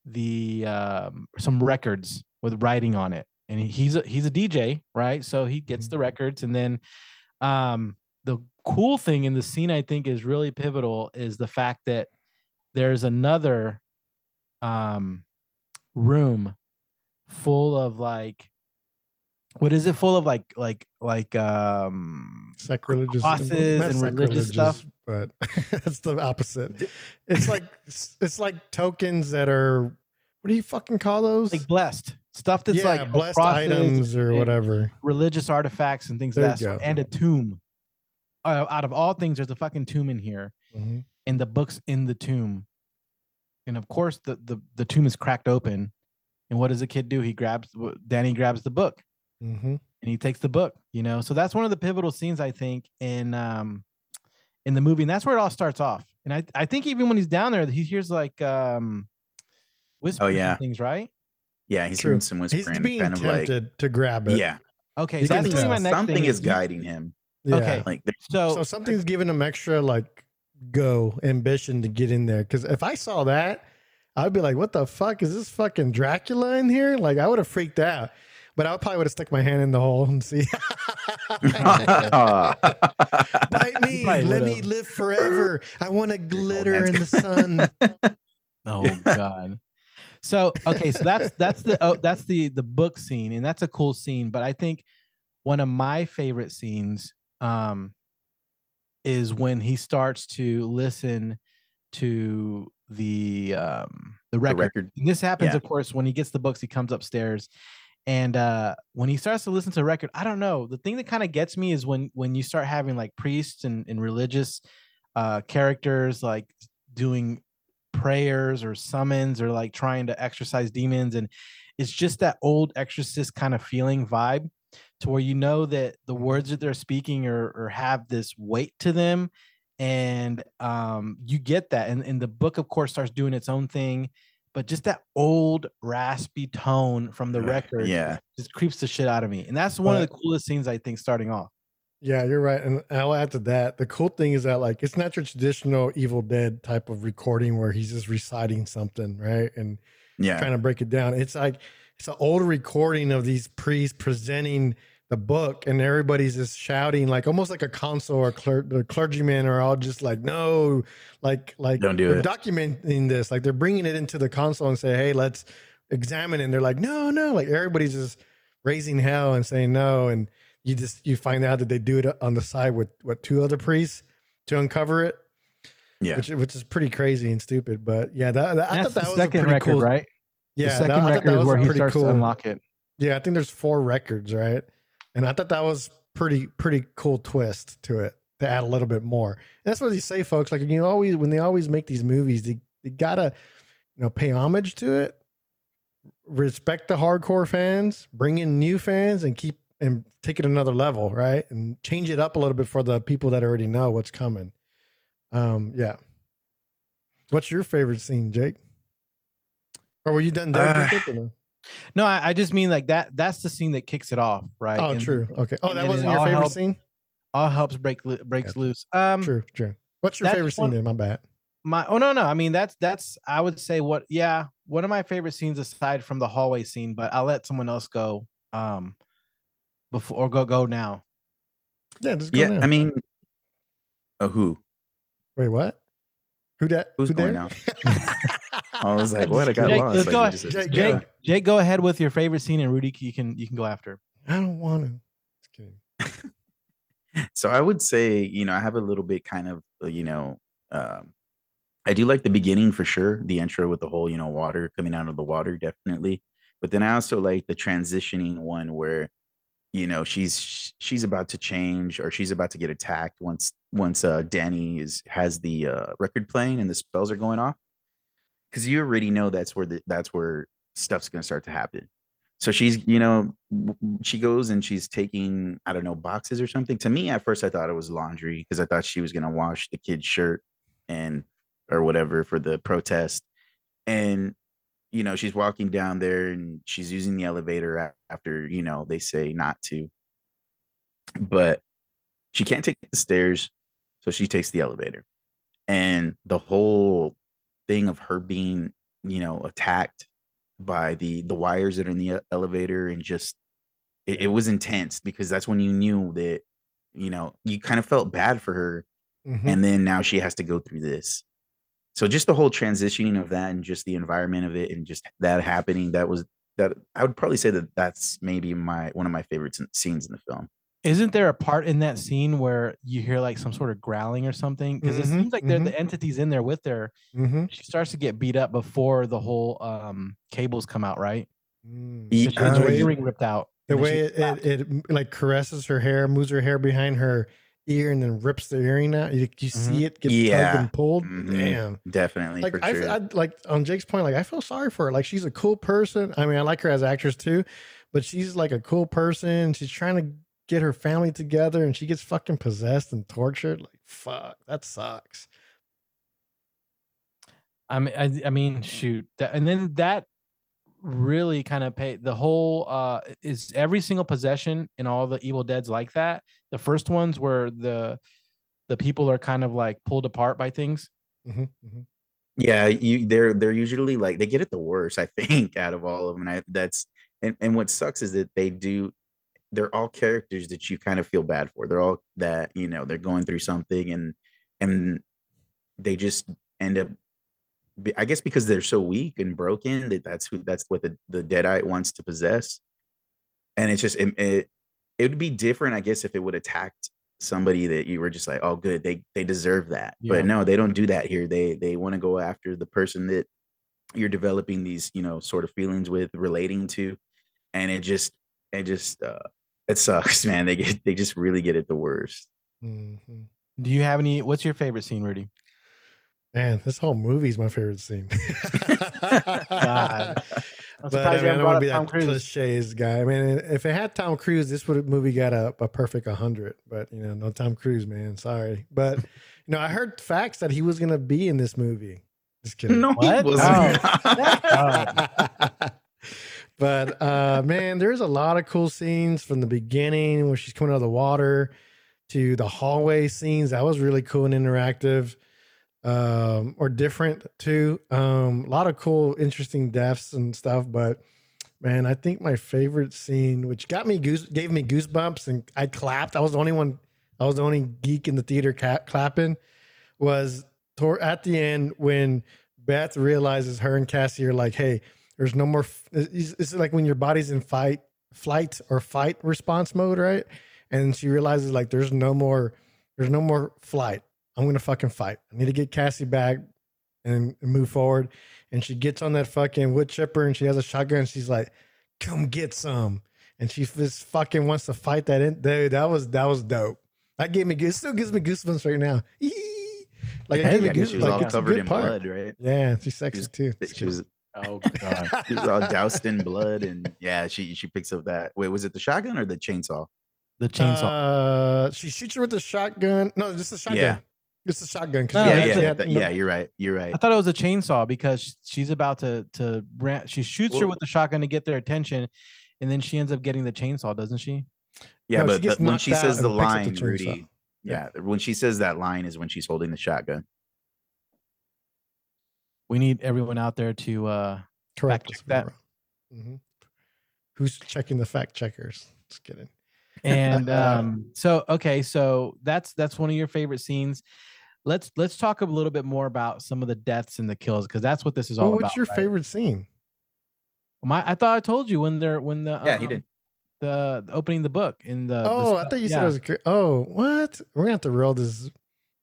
the um, some records with writing on it, and he's a he's a DJ, right? So he gets the records, and then um, the cool thing in the scene I think is really pivotal is the fact that there's another um room full of like what is it? Full of like like like um Sacrilegious, and religious sacrilegious, stuff. But that's the opposite. It's like it's like tokens that are what do you fucking call those? like blessed stuff that's yeah, like blessed items or whatever. religious artifacts and things There you that sort, and a tomb uh, out of all things there's a fucking tomb in here Mhm. and the books in the tomb and of course the the, the tomb is cracked open and what does the kid do he grabs danny grabs the book Mhm. and he takes the book you know so that's one of the pivotal scenes i think in um in the movie and that's where it all starts off and i i think even when he's down there he hears like um whispers and yeah. things right Yeah, he's True. doing some He's being kind of like tempted to grab it. yeah. okay so that's my next Something thing is you- guiding him. Yeah. Okay. Like so, So something's giving him extra like go ambition to get in there. Because if I saw that, I'd be like, "What the fuck is this fucking Dracula in here?" Like I would have freaked out. But I probably would have stuck my hand in the hole and see. Bite me, probably let me live forever. I want to glitter in the sun. Oh god. So okay, so that's that's the oh, that's the the book scene, and that's a cool scene. But I think one of my favorite scenes um is when he starts to listen to the um the the record. record. And this happens, Yeah. of course, when he gets the books, he comes upstairs. And uh when he starts to listen to the record, I don't know. The thing that kind of gets me is when when you start having like priests and, and religious uh characters like doing prayers or summons or like trying to exorcise demons and it's just that old exorcist kind of feeling vibe to where you know that the words that they're speaking or, or have this weight to them and um you get that and, and the book of course starts doing its own thing but just that old raspy tone from the record yeah. just creeps the shit out of me and that's one of the coolest scenes i think starting off Yeah, you're right. And I'll add to that. The cool thing is that like it's not your traditional Evil Dead type of recording where he's just reciting something, right? And Yeah. trying to break it down. It's like it's an old recording of these priests presenting the book, and everybody's just shouting, like almost like a console or cler- the clergymen are all just like, no, like like Don't do we're it. documenting this, like they're bringing it into the console and say, hey, let's examine it. And they're like, no, no, like everybody's just raising hell and saying no, and you just you find out that they do it on the side with what two other priests to uncover it, Yeah. which which is pretty crazy and stupid. But yeah, that, that I thought that was a second record cool, right yeah, the second I thought record that is was where he pretty starts cool. to unlock it Yeah, I think there's four records, right? And I thought that was pretty pretty cool twist to it to add a little bit more. And that's what you say, folks. Like you always when they always make these movies, they, they gotta you know pay homage to it, respect the hardcore fans, bring in new fans, and keep and take it another level, right? And change it up a little bit for the people that already know what's coming. Um, yeah. What's your favorite scene, Jake? Or were you done there? Uh, no? no I, I just mean like that that's the scene that kicks it off right Oh, And true. Okay. Oh, that wasn't your favorite help- scene? all helps break loo- breaks Gotcha. loose um True, true. What's your that's favorite scene one- then? My bad. my oh no no i mean that's that's i would say what yeah one of my favorite scenes aside from the hallway scene but i'll let someone else go um before or go go now Yeah, just go Yeah. now. I mean, oh, who? Wait, what? Who that? Who's who going there? now? I was like, what? I got Jake, lost. let's Like, go ahead. just- Jake, Jake, Yeah. Jake, go ahead with your favorite scene, and Rudy, you can you can go after. I don't want to. Just kidding. so I would say, you know, I have a little bit kind of, uh, you know, um, I do like the beginning for sure, the intro with the whole, you know, water coming out of the water, definitely. But then I also like the transitioning one where, you know, she's she's about to change or she's about to get attacked once once uh Danny is has the uh record playing and the spells are going off. Cause you already know that's where the that's where stuff's gonna start to happen. So she's, you know, she goes and she's taking, I don't know, boxes or something. To me, at first, I thought it was laundry because I thought she was gonna wash the kid's shirt and or whatever for the protest. And you know, she's walking down there and she's using the elevator after, you know, they say not to. But she can't take the stairs, so she takes the elevator. And the whole thing of her being, you know, attacked by the the wires that are in the elevator and just it, it was intense because that's when you knew that you know you kind of felt bad for her Mhm. and then now she has to go through this so just the whole transitioning of that and just the environment of it and just that happening that was that i would probably say that that's maybe my one of my favorite scenes in the film Isn't there a part in that scene where you hear like some sort of growling or something? Because Mhm, it seems like they're mhm. the entities in there with her. Mhm. She starts to get beat up before the whole um cables come out, right? Mm. Ye- So she gets uh, her earring ripped out. The and then she way it, it, it like caresses her hair, moves her hair behind her ear, and then rips the earring out. You, you see it get tugged Yeah. and pulled. Mhm. Damn. definitely Like for I, sure I like on Jake's point, like I feel sorry for her. Like she's a cool person. I mean, I like her as actress too, but she's like a cool person. She's trying to get her family together, and she gets fucking possessed and tortured. Like fuck, that sucks. I mean, I, I mean, shoot, that, and then that really kind of pay the whole uh is every single possession in all the Evil Dead's like that. The first ones where the the people are kind of like pulled apart by things. Mhm, mhm. Yeah, you they're they're usually like they get it the worst, I think, out of all of them. And I, that's and and what sucks is that they do they're all characters that you kind of feel bad for. They're all that, you know, they're going through something and and they just end up I guess because they're so weak and broken that that's who that's what the the deadite wants to possess. And it's just it, it it would be different, I guess, if it would attacked somebody that you were just like, oh, good, they they deserve that. Yeah. But no, they don't do that here. They they want to go after the person that you're developing these, you know, sort of feelings with, relating to, and it just it just uh it sucks, man. They get they just really get it the worst. Mhm. Do you have any? What's your favorite scene, Rudy? Man, this whole movie is my favorite scene. God. I'm But I, surprised you mean, I haven't don't brought want up to be Tom that Cruise. cliches guy. I mean, if it had Tom Cruise, this would movie got a, a perfect 100. But, you know, no Tom Cruise, man. Sorry. But, you know, I heard facts that he was going to be in this movie. Just kidding. No, What? he wasn't. But uh man, there's a lot of cool scenes from the beginning when she's coming out of the water to the hallway scenes. That was really cool and interactive. Um, or different too. Um, a lot of cool, interesting deaths and stuff, but man, I think my favorite scene, which got me goose gave me goosebumps and I clapped. I was the only one, I was the only geek in the theater ca- clapping, was at the end when Beth realizes her and Cassie are like, hey, there's no more. f- It's, it's like when your body's in fight, flight or fight response mode, right? And she realizes like there's no more, there's no more flight. I'm gonna fucking fight. I need to get Cassie back and, and move forward. And she gets on that fucking wood chipper and she has a shotgun. And she's like, "Come get some." And she just fucking wants to fight that in. Dude, that was that was dope. That gave me goose. Still gives me goosebumps right now. Like Hey, Yeah, 'cause she was goosebumps. all it's covered good in part. blood, right? Yeah, she's sexy She's- too. She was Oh god. she was all doused in blood, and yeah, she she picks up that. Wait, was it the shotgun or the chainsaw? The chainsaw. Uh, she shoots her with the shotgun. No, just the shotgun. Yeah. It's a shotgun. 'cause No, yeah, yeah, yeah, had that- yeah. You're right. You're right. I thought it was a chainsaw because she's about to to ran, she shoots her with the shotgun to get their attention, and then she ends up getting the chainsaw, doesn't she? Yeah, No, but gets the- when she says the and picks up the line, chainsaw. Rudy. Yeah, when she says that line is when she's holding the shotgun. We need everyone out there to uh Correct. check that. hmm Who's checking the fact checkers? Just kidding. and um so okay so that's that's one of your favorite scenes let's let's talk a little bit more about some of the deaths and the kills because that's what this is all Well, about. what's your right? favorite scene? My, I thought I told you when they're when the Yeah, he um, did. the, the opening the book in the. the oh, I thought you said yeah. it was. cr- Oh, what? We're gonna have to roll this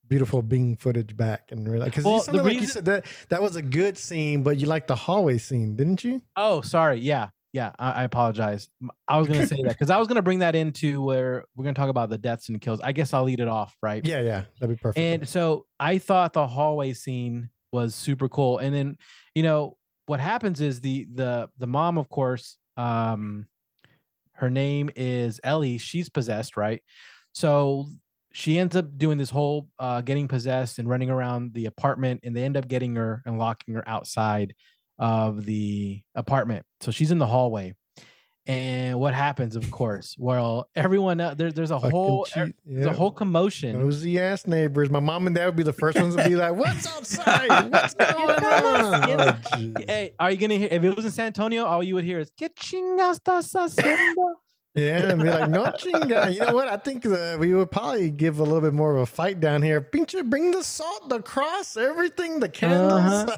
beautiful Bing footage back and realize because Well, the like reason- said that that was a good scene, but you liked the hallway scene, didn't you? Oh, sorry. Yeah, yeah. I, I apologize. I was gonna say that because I was gonna bring that into where we're gonna talk about the deaths and kills. I guess I'll lead it off, right? Yeah, yeah, that'd be perfect. And so I thought the hallway scene was super cool. And then, you know, what happens is the the the mom, of course, um, her name is Ellie. She's possessed, right? So she ends up doing this whole uh getting possessed and running around the apartment, and they end up getting her and locking her outside of the apartment. So she's in the hallway. And what happens, of course? Well, everyone uh, there, there's a Fucking whole cheat- there's a yeah. whole commotion. Nosy ass neighbors. My mom and dad would be the first ones to be like, "What's outside? What's going on?" Oh. Hey, are you gonna hear? If it was in San Antonio, all you would hear is "Que chingas estás haciendo?" Yeah, and be like, "No chinga." You know what? I think uh, we would probably give a little bit more of a fight down here. Pinche, bring the salt, the cross, everything, the candles.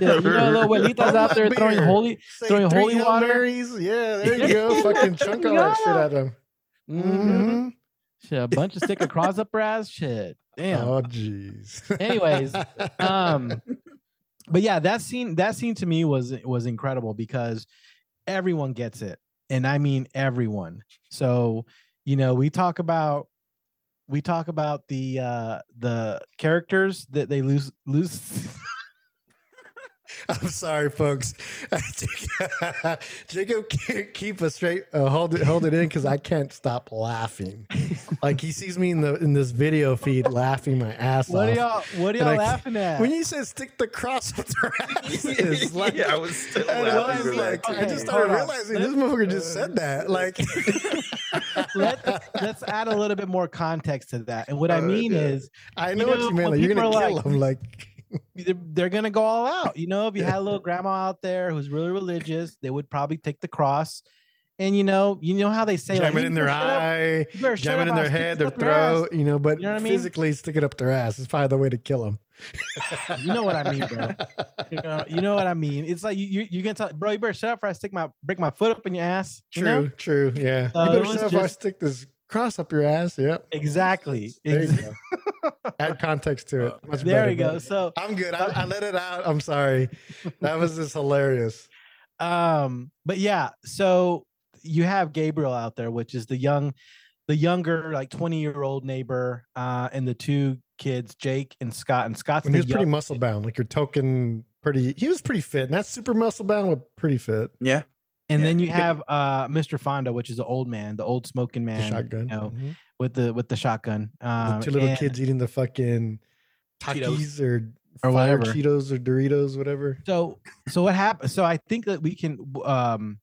Yeah, you know, the abuelitas out there throwing holy, Say throwing holy Hail water. Marys. Yeah, there you go. Fucking chunk all that shit at them. Mhm. hmm Shit, a bunch of stick across up her ass. Shit, damn. Oh, jeez. Anyways, um, but yeah, that scene, that scene to me was was incredible because everyone gets it, and I mean everyone. So you know, we talk about we talk about the uh the characters that they lose lose I'm sorry, folks. Jacob can't keep a straight uh, hold it hold it in because I can't stop laughing. Like he sees me in the in this video feed laughing my ass what are off. y'all what are y'all laughing at When you said stick the cross up their asses, like, yeah, I was still and I laughing. was like, that. I just started on. realizing this motherfucker just said that. Like, Let, let's add a little bit more context to that and what i Uh, mean yeah. is I know You what you mean. Like, you're gonna are kill like- him. Like, they're, they're gonna go all out. You know, if you had a little grandma out there who's really religious, they would probably take the cross. And you know, you know how they say jam like, it in their better shut up- eye, jam it in their head, their up your ass." throat, you know, but You know what I mean? physically stick it up their ass is probably the way to kill them. You know what I mean, bro. You know, you know what I mean. It's like you you gonna tell bro, you better shut up or I stick my break my foot up in your ass. You True, know? true. Yeah. You better shut up if I stick this cross up your ass. Yep. Exactly. There you go. Add context to it. Much there better, you go. So I'm good. I, I let it out. I'm sorry. That was just hilarious. um but yeah so you have gabriel out there which is the young the younger like 20 year old neighbor uh and the two kids jake and scott and scott's When the he was pretty muscle bound, like your token, pretty. He was pretty fit. Not super muscle bound, but pretty fit. Yeah, and yeah, then you have uh mr fonda which is the old man the old smoking The man shotgun. you know, Mhm. with the with the shotgun um the two little and- kids eating the fucking Cheetos. Takis or, Or whatever. Cheetos or Doritos, whatever. so so what happened so i think that we can um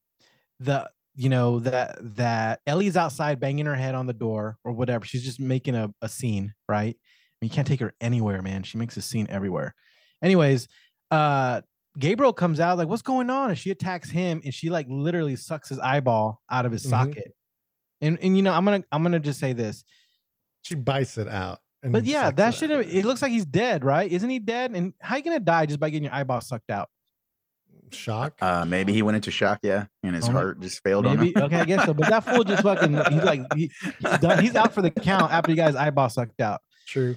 the you know that that ellie's outside banging her head on the door or whatever she's just making a, a scene right I mean, you can't take her anywhere man she makes a scene everywhere anyways uh gabriel comes out like what's going on and she attacks him and she like literally sucks his eyeball out of his Mhm. socket and and you know i'm gonna i'm gonna just say this She bites it out. and but yeah that should out. have it looks like he's dead right isn't he dead and how you gonna die just by getting your eyeball sucked out shock. uh, maybe he went into shock. Yeah, and his Oh, heart just failed on him. okay, I guess so. But that fool just fucking he's like he, he's done. He's out for the count after he guy's eyeball sucked out. True.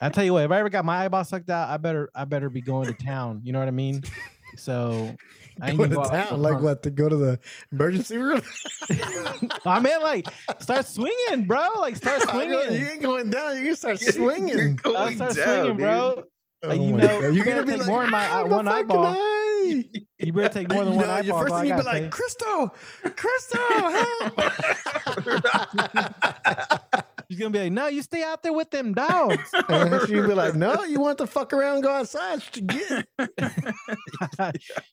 I tell you what, if I ever got my eyeball sucked out, I better I better be going to town. You know what I mean? So I ain't Go to gonna go out town, like what? To go to the emergency room? I mean, like start swinging, bro. Like start swinging. you ain't going down. You can start You're swinging. I'll going start down, swinging, dude. bro. Like, Oh you my know, God. you you're gonna be take like more than my- "Ah, uh, the one eyeball." eye." You better take more than one no, eyeball. your first is all thing you'd be like, Crystal, Crystal, help. She's gonna be like, no, you stay out there with them dogs. and she'd be like, no, you want to fuck around and go outside. What you get?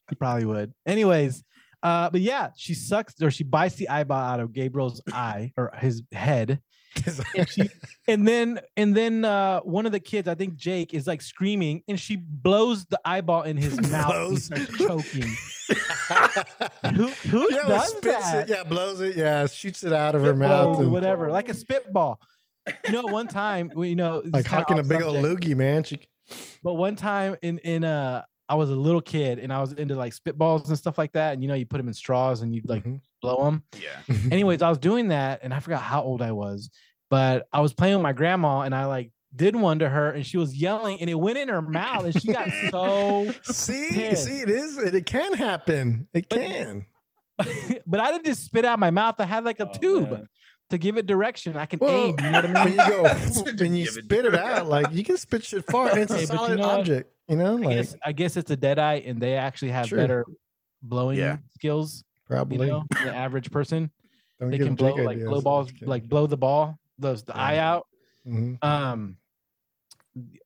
you probably would. Anyways, uh, but yeah, she sucks or she bites the eyeball out of Gabriel's eye or his head. And, she, and then and then uh one of the kids, I think Jake, is like screaming and she blows the eyeball in his mouth and starts choking. Who who yeah, does spits that? it. Yeah, blows it. Yeah, shoots it out of her mouth. or And, whatever, like a spitball. you know, one time, well, you know, like it's kinda hawking a off big old loogie, man. She, But one time in in uh, I was a little kid and I was into like spitballs and stuff like that, and you know, you put them in straws and you like Mhm. blow them. Yeah. Anyways, I was doing that and I forgot how old I was, but I was playing with my grandma and I like did one to her and she was yelling and it went in her mouth and she got so see, pissed. see, it is. It, it can happen. It But- can. but I didn't just spit out my mouth. I had like a Oh, tube man. to give it direction. I can Well, aim. You know what I when mean? you go, and you spit it out, like you can spit shit far. And it's Hey, a but you solid know what? object. You know, I like guess I guess it's a deadite, and they actually have Sure. better blowing Yeah. skills. probably. You know, the average person. Don't they can blow like ideas. blow balls, like blow the ball, those the eye Yeah. out. Mhm. Um.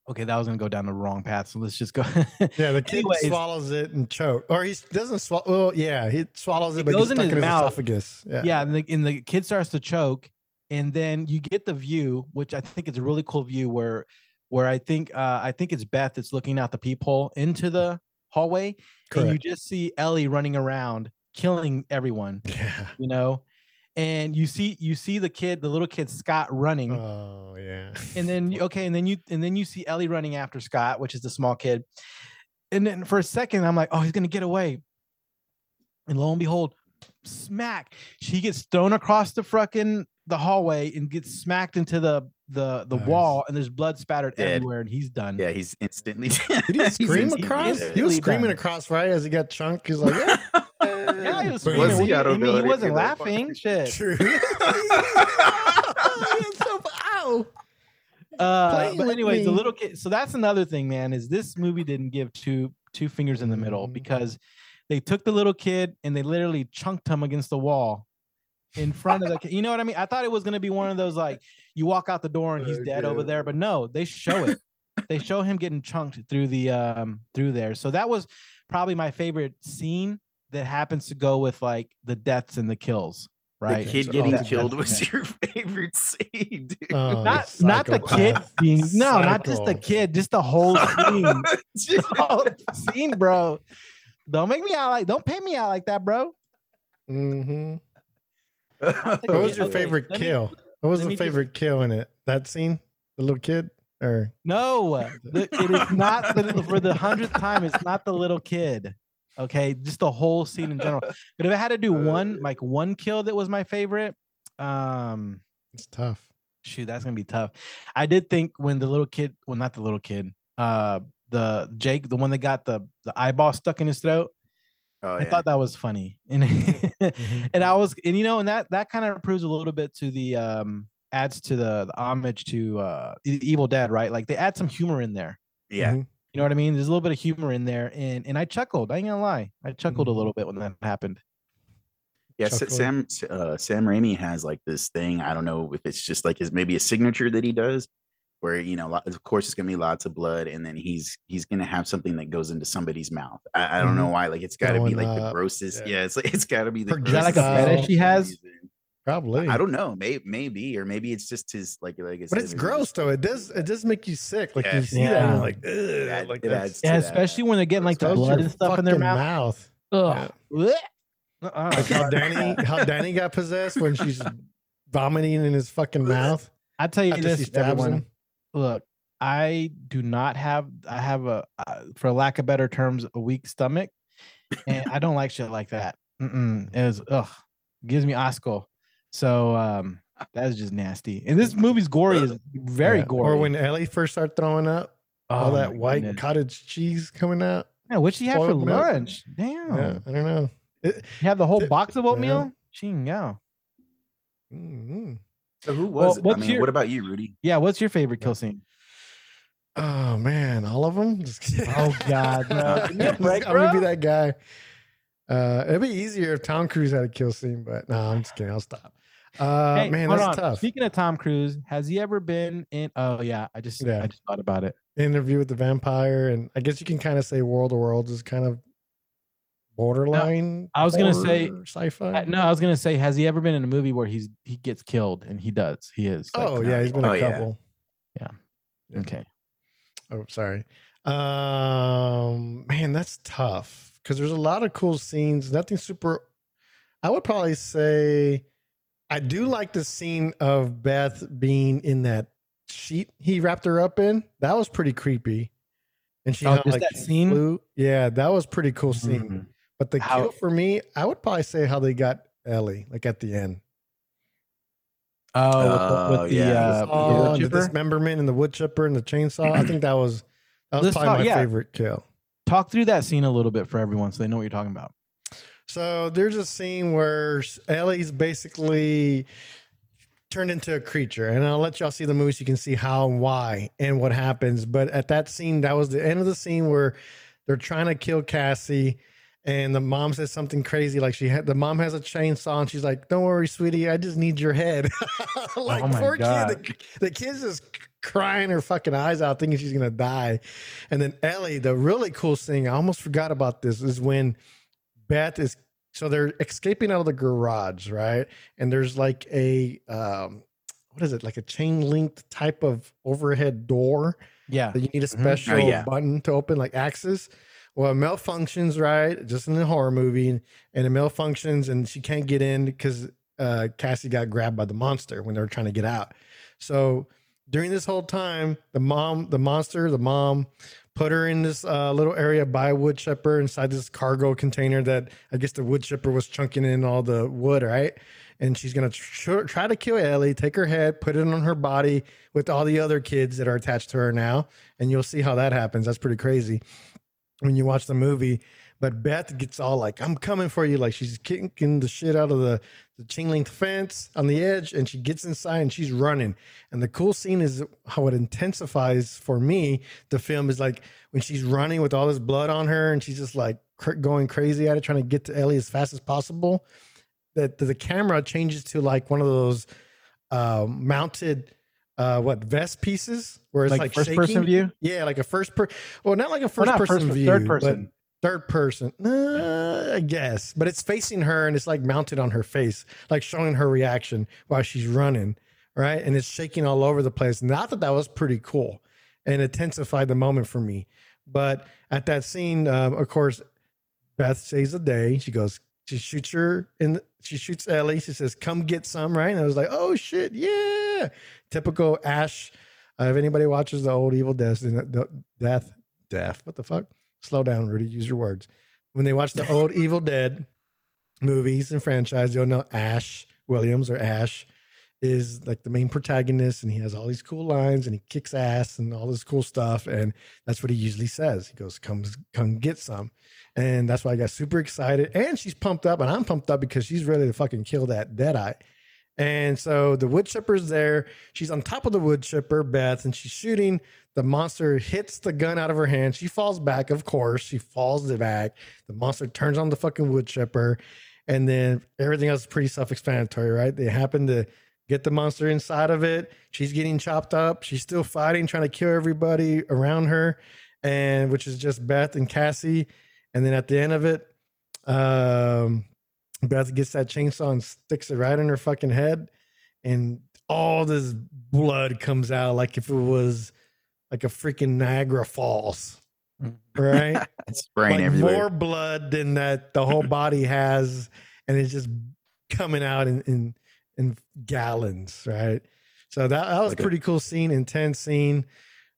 Okay, that was gonna go down the wrong path. So let's just go. Yeah, the kid Anyways. swallows it and choke, or he doesn't swallow. Well, yeah, he swallows it, It but goes in his in his mouth. esophagus. Yeah, yeah, and the, and the kid starts to choke, and then you get the view, which I think is a really cool view, where where I think uh, I think it's Beth that's looking out the peephole into the hallway, and you just see Ellie running around killing everyone. Yeah. You know, and you see you see the kid, the little kid Scott running, Oh yeah. and then okay, and then you and then you see Ellie running after Scott, which is the small kid, and then for a second I'm like, oh, he's gonna get away, and lo and behold, smack, she gets thrown across the fucking the hallway and gets smacked into the the the Nice. wall, and there's blood spattered Dead. everywhere, and he's done. Yeah, he's instantly. Did he he's scream instantly across? He was screaming done. across right as he got chunked. He's like, yeah. Yeah, he was Boom. screaming. Was he? What I do you- don't mean, he wasn't didn't get that laughing. Shit. True. So- Uh, but with anyways, the little kid. So that's another thing, man. Is this movie didn't give two two fingers in the middle Mhm. because they took the little kid and they literally chunked him against the wall in front of the. ki- You know what I mean? I thought it was gonna be one of those like you walk out the door and he's dead over there, but no, they show it. they show him getting chunked through the um through there. So that was probably my favorite scene that happens to go with like the deaths and the kills. Right. The kid So getting all the killed death, was your favorite scene, dude. Oh, not not the kid psychopath. being no, not just the kid, just the whole scene. the whole scene, bro. Don't make me out like don't pay me out like that, bro. Mm-hmm. What What was your Okay, favorite let me- kill? What was the me just- favorite kill in it? That scene, the little kid, or No, the- it is not the, for the hundredth time. It's not the little kid. Okay, just the whole scene in general. But if I had to do one, like one kill that was my favorite, um, it's tough. shoot, that's gonna be tough. I did think when the little kid, well, not the little kid, uh, the Jake, the one that got the the eyeball stuck in his throat. Oh, I yeah. thought that was funny, and Mm-hmm. and I was, and you know, and that that kind of proves a little bit to the um adds to the, the homage to uh Evil Dead, right? Like they add some humor in there. yeah. Mhm. You know what I mean? There's a little bit of humor in there, and and I chuckled. I ain't gonna lie, I chuckled Mhm. a little bit when that happened. Yeah, Sa- Sam uh, Sam Raimi has like this thing. I don't know if it's just like his maybe a signature that he does, where you know, of course, it's gonna be lots of blood, and then he's he's gonna have something that goes into somebody's mouth. I, I don't know why. Like it's got to be Going like the grossest. yeah. Yeah, it's like it's got to be the. Is that like a grossest fetish he has? reason. Probably. I don't know. Maybe maybe or maybe it's just his like like. I but it's maybe gross just- though. It does. It does make you sick. Like Yeah. you see that, and like, Ugh, That- like it that's- adds to Yeah, that. especially when they're getting like the blood and stuff in their fucking mouth. Ugh. Blech. Uh-uh. Like how Danny, how Danny got possessed when she's vomiting in his fucking mouth I tell you this, stabs everyone. him. Look, I do not have. I have a, uh, for lack of better terms, a weak stomach, and I don't like shit like that. Mm-mm. It was ugh, gives me asco. So um, that is just nasty. And this movie's gory is very Yeah. gory. Or when Ellie first started throwing up, all Oh that white goodness. cottage cheese coming out. Yeah, what she had for milk. lunch? Damn, Yeah, I don't know. It, you have the whole Th- box of oatmeal. Ching, yeah. mm, So who Well, was? it? I mean, your- what about you, Rudy? Yeah, what's your favorite kill scene? Oh man, all of them. Just. Oh God, bro. Give me a I'm gonna be that guy. Uh, it'd be easier if Tom Cruise had a kill scene, but no, I'm just kidding. I'll stop. Uh, Hey, man, hold that's on. tough. Speaking of Tom Cruise, has he ever been in? Oh yeah, I just Yeah. I just thought about it. Interview with the Vampire, and I guess you can kind of say World of Worlds is kind of borderline. I was gonna say- sci-fi. No, I was gonna say, has he ever been in a movie where he's he gets killed? And he does. He is. like, oh yeah, he's been Oh, a couple. yeah. couple. okay. Oh, sorry. Um, man, that's tough because there's a lot of cool scenes. Nothing super. I would probably say I do like the scene of Beth being in that sheet he wrapped her up in. That was pretty creepy. And she Oh, how, just that scene? flew. Yeah, that was pretty cool scene. Mhm. But the How- kill for me, I would probably say how they got Ellie, like at the end. Oh, with the, Oh, with the, yeah. uh, the Oh, wood and the dismemberment and the wood chipper and the chainsaw. I think that was that was Let's probably talk- my yeah. favorite kill. Talk through that scene a little bit for everyone so they know what you're talking about. So there's a scene where Ellie's basically turned into a creature, and I'll let y'all see the movie so you can see how and why and what happens. But at that scene, that was the end of the scene where they're trying to kill Cassie, and the mom says something crazy like she had the mom has a chainsaw, and she's like, "Don't worry, sweetie, I just need your head." Oh like Oh poor God. kid, the, the kid's just crying her fucking eyes out, thinking she's gonna die. And then Ellie, the really cool thing, I almost forgot about this, is when Beth is so they're escaping out of the garage, right? And there's like a um what is it, like a chain linked type of overhead door Yeah. that you need a Mhm. Oh, special yeah. button to open, like access. Well, it malfunctions, right? Just in the horror movie, and it malfunctions, and she can't get in because uh, Cassie got grabbed by the monster when they were trying to get out. So during this whole time, the mom, the monster, the mom, put her in this uh, little area by a wood chipper inside this cargo container that I guess the wood chipper was chunking in all the wood, right? And she's gonna tr- try to kill Ellie, take her head, put it on her body with all the other kids that are attached to her now, and you'll see how that happens. That's pretty crazy when you watch the movie. But Beth gets all like, "I'm coming for you!" Like she's kicking the shit out of the the chain link fence on the edge, and she gets inside and she's running. And the cool scene is how it intensifies for me. The film is like when she's running with all this blood on her, and she's just like cr- going crazy at it, trying to get to Ellie as fast as possible. That the, the camera changes to like one of those uh, mounted uh, what vest pieces where it's Like, like, first person shaking. view? Yeah, like a first person. Well, not like a first not person first- view, third person. Third person. Uh, I guess, but it's facing her and it's like mounted on her face, like showing her reaction while she's running, right? And it's shaking all over the place. And I thought that was pretty cool and intensified the moment for me. But at that scene, um, of course, Beth saves the day. She goes, she shoots her and She shoots Ellie. She says, "Come get some." Right, and I was like, "Oh shit, yeah!" Typical Ash. Uh, if anybody watches the old Evil Death, Death, Death, what the fuck? Slow down, Rudy. Use your words. When they watch the old Evil Dead movies and franchise, you'll know Ash Williams or Ash is like the main protagonist, and he has all these cool lines, and he kicks ass and all this cool stuff, and that's what he usually says. He goes, "Come, come get some." And that's why I got super excited. And she's pumped up, and I'm pumped up because she's ready to fucking kill that Deadite. And so the wood chipper's there. She's on top of the wood chipper, Beth, and she's shooting. The monster hits the gun out of her hand. She falls back, of course. She falls back. The monster turns on the fucking wood chipper. And then everything else is pretty self explanatory, right? They happen to get the monster inside of it. She's getting chopped up. She's still fighting, trying to kill everybody around her, and which is just Beth and Cassie. And then at the end of it, um, Beth gets that chainsaw and sticks it right in her fucking head, and all this blood comes out like if it was like a freaking Niagara Falls, right? It's spraying like everywhere. more blood than that the whole body has, and it's just coming out in in, in gallons, right? So that, that was Like a a- pretty cool scene, intense scene.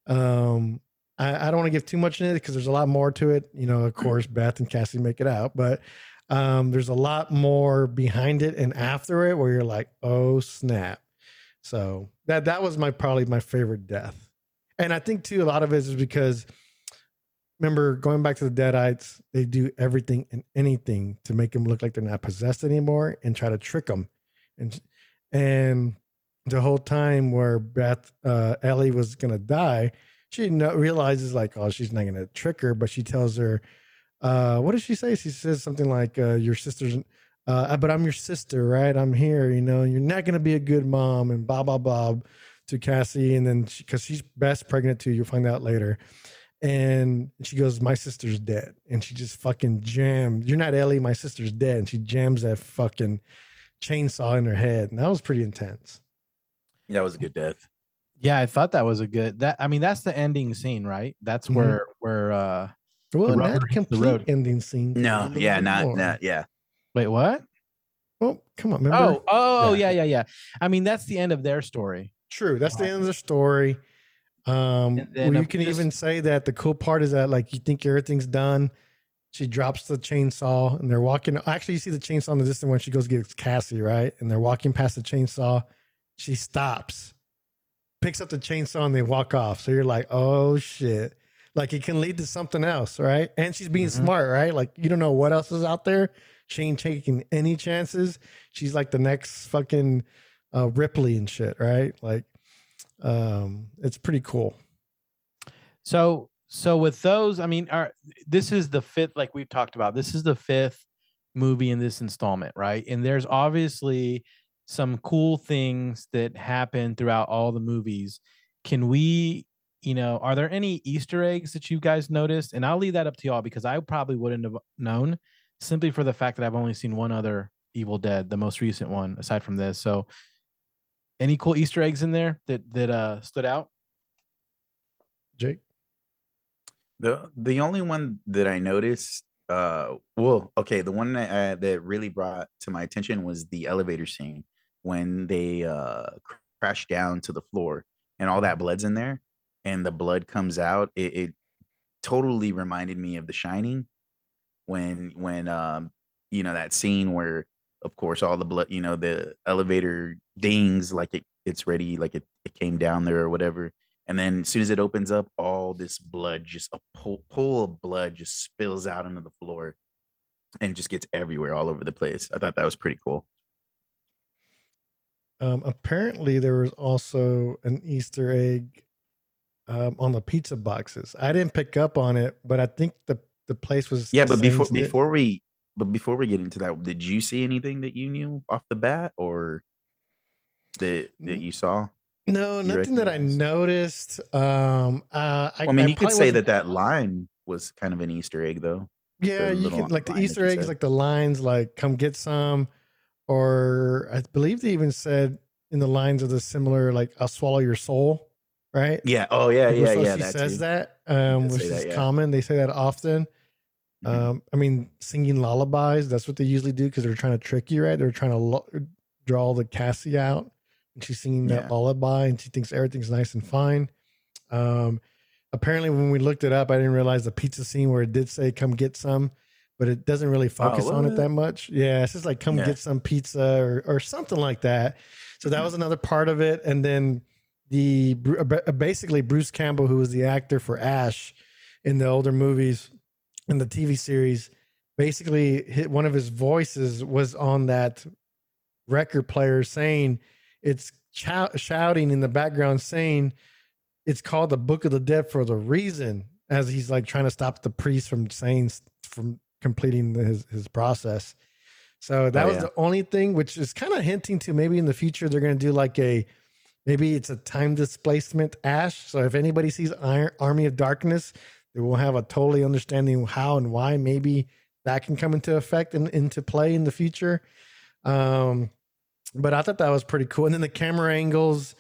Um, I, I don't want to give too much in it because there's a lot more to it. You know, of course, Beth and Cassie make it out, but um, there's a lot more behind it and after it where you're like, oh snap. So that that was my probably my favorite death. And I think too, a lot of it is because remember going back to the Deadites, they do everything and anything to make them look like they're not possessed anymore and try to trick them. And and the whole time where Beth uh, Ellie was gonna die, she no, realizes like, oh, she's not gonna trick her, but she tells her, uh, what does she say? She says something like, uh, your sister's uh, but I'm your sister, right? I'm here, you know, you're not gonna be a good mom and blah blah blah to Cassie, and then because she's best pregnant too, you'll find out later. And she goes, My sister's dead. And she just fucking jammed. You're not Ellie, my sister's dead. And she jams that fucking chainsaw in her head. And that was pretty intense. that was a good death. Yeah, I thought that was a good that I mean that's the ending scene, right? That's where where uh Well, The not rubber the complete road. ending scene. No, A little yeah, not more. not yeah. wait, what? Well, come on, remember? Oh, oh, Yeah. yeah. yeah, yeah, I mean, that's the end of their story. True. That's the end of the story. Um, then, well, you can this- even say that the cool part is that like you think everything's done. She drops the chainsaw and they're walking. Actually, you see the chainsaw in the distance when she goes gets Cassie, right? And they're walking past the chainsaw. She stops, picks up the chainsaw, and they walk off. So you're like, oh shit. Like it can lead to something else, right? And she's being Mhm. smart, right? Like you don't know what else is out there. She ain't taking any chances. She's like the next fucking uh, Ripley and shit, right? Like, um, it's pretty cool. So so with those, I mean, our this is the fifth, like we've talked about. This is the fifth movie in this installment, right? And there's obviously some cool things that happen throughout all the movies. Can we, you know, are there any Easter eggs that you guys noticed? And I'll leave that up to y'all because I probably wouldn't have known simply for the fact that I've only seen one other Evil Dead, the most recent one, aside from this. So any cool Easter eggs in there that that uh stood out? Jake, The the only one that I noticed, uh, well, okay, the one that uh, that really brought to my attention was the elevator scene when they uh cr- crash down to the floor and all that blood's in there, and the blood comes out. It, it totally reminded me of The Shining when when um you know that scene where of course all the blood you know the elevator dings like it it's ready like it, it came down there or whatever and then as soon as it opens up, all this blood, just a pool, pool of blood, just spills out onto the floor, and just gets everywhere, all over the place. I thought that was pretty cool. um, apparently there was also an Easter egg um, on the pizza boxes. I didn't pick up on it, but I think the the place was Yeah, but before before we but before we get into that, did you see anything that you knew off the bat, or that that you saw? no, you nothing that I noticed. Um, uh, I, Well, I mean, you could say that that line was kind of an Easter egg, though. Yeah, you can like the Easter eggs, like the lines, like "come get some," or I believe they even said in the lines of the similar, like "I'll swallow your soul," right? Yeah. Oh, yeah, yeah, yeah. She that says too. that, um, which is yeah. common. They say that often. Mhm. Um, I mean, singing lullabies, that's what they usually do because they're trying to trick you, right? They're trying to lo- draw the Kassie out. And she's singing that Yeah. lullaby and she thinks everything's nice and fine. Um, apparently, when we looked it up, I didn't realize the pizza scene where it did say, come get some, but it doesn't really focus on it that much. Yeah, it's just like, come Yeah. get some pizza or, or something like that. So that was another part of it. And then the uh, basically Bruce Campbell, who was the actor for Ash in the older movies in the TV series, basically hit one of his voices was on that record player saying it's shouting in the background saying it's called the Book of the Dead for the reason as he's like trying to stop the priest from saying from completing his his process. So that Oh, was yeah. the only thing, which is kind of hinting to maybe in the future they're going to do like a maybe it's a time displacement ash. So if anybody sees Army of Darkness, they will have a totally understanding how and why maybe that can come into effect and into play in the future. Um, but I thought that was pretty cool. And then the camera angles,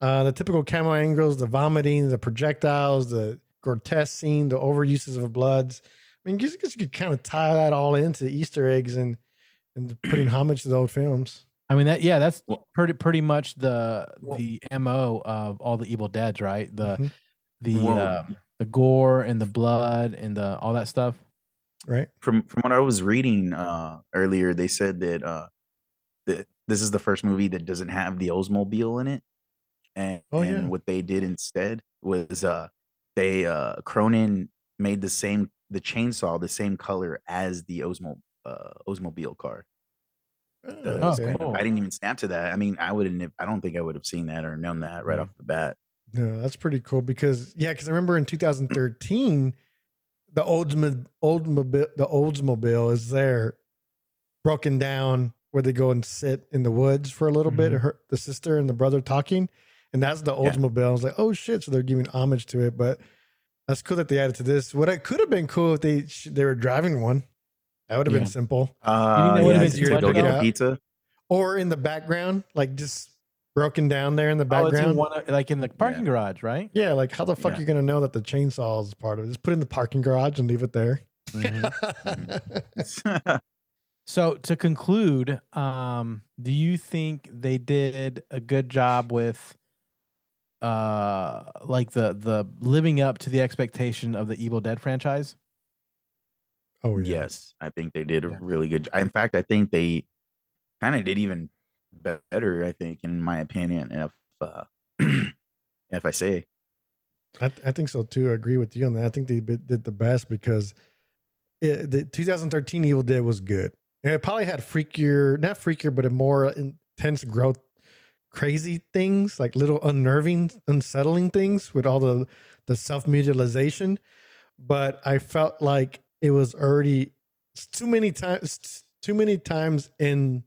uh, the typical camera angles, the vomiting, the projectiles, the grotesque scene, the overuses of bloods. I mean, you, you could kind of tie that all into Easter eggs and and putting homage to the old films. I mean that yeah, that's Well- pretty pretty much the Well- the MO of all the Evil Deads, right? The Mhm. the Well- uh, the gore and the blood and the all that stuff. Right? from from what I was reading uh earlier, they said that uh that this is the first movie that doesn't have the Oldsmobile in it. And, Oh, and yeah. what they did instead was uh they uh Cronin made the same the chainsaw the same color as the Osmo uh Oldsmobile car. The- Oh, cool. I didn't even snap to that. I mean, I wouldn't have I don't think I would have seen that or known that right off the bat. No, that's pretty cool because yeah, because I remember in 2013, the Oldsmobile, Oldsmobile, the Oldsmobile is there, broken down where they go and sit in the woods for a little bit. Mhm. Her, the sister and the brother talking, and that's the Yeah. Oldsmobile. I was like, oh shit! So they're giving homage to it, but that's cool that they added to this. What it could have been cool if they they were driving one. That would have Yeah. been simple. Uh that would've yeah, been to go get to the get? pizza. Or in the background, like just broken down there in the Oh, it's in background. one like in the parking garage, right? Yeah, like how the fuck Yeah. you gonna know that the chainsaw is part of it? Just put it in the parking garage and leave it there. Mhm. Mm-hmm. So to conclude, um, do you think they did a good job with uh like the the living up to the expectation of the Evil Dead franchise? Oh yeah. Yes, I think they did a Yeah. really good. Job. In fact, I think they kind of did even better. I think, in my opinion, if uh, if I say, I, I think so too. I agree with you on that. I think they did the best because it, the 2013 Evil Dead was good. And it probably had freakier, not freakier, but a more intense growth, crazy things like little unnerving, unsettling things with all the the self mutilization. But I felt like it was already too many times, too many times in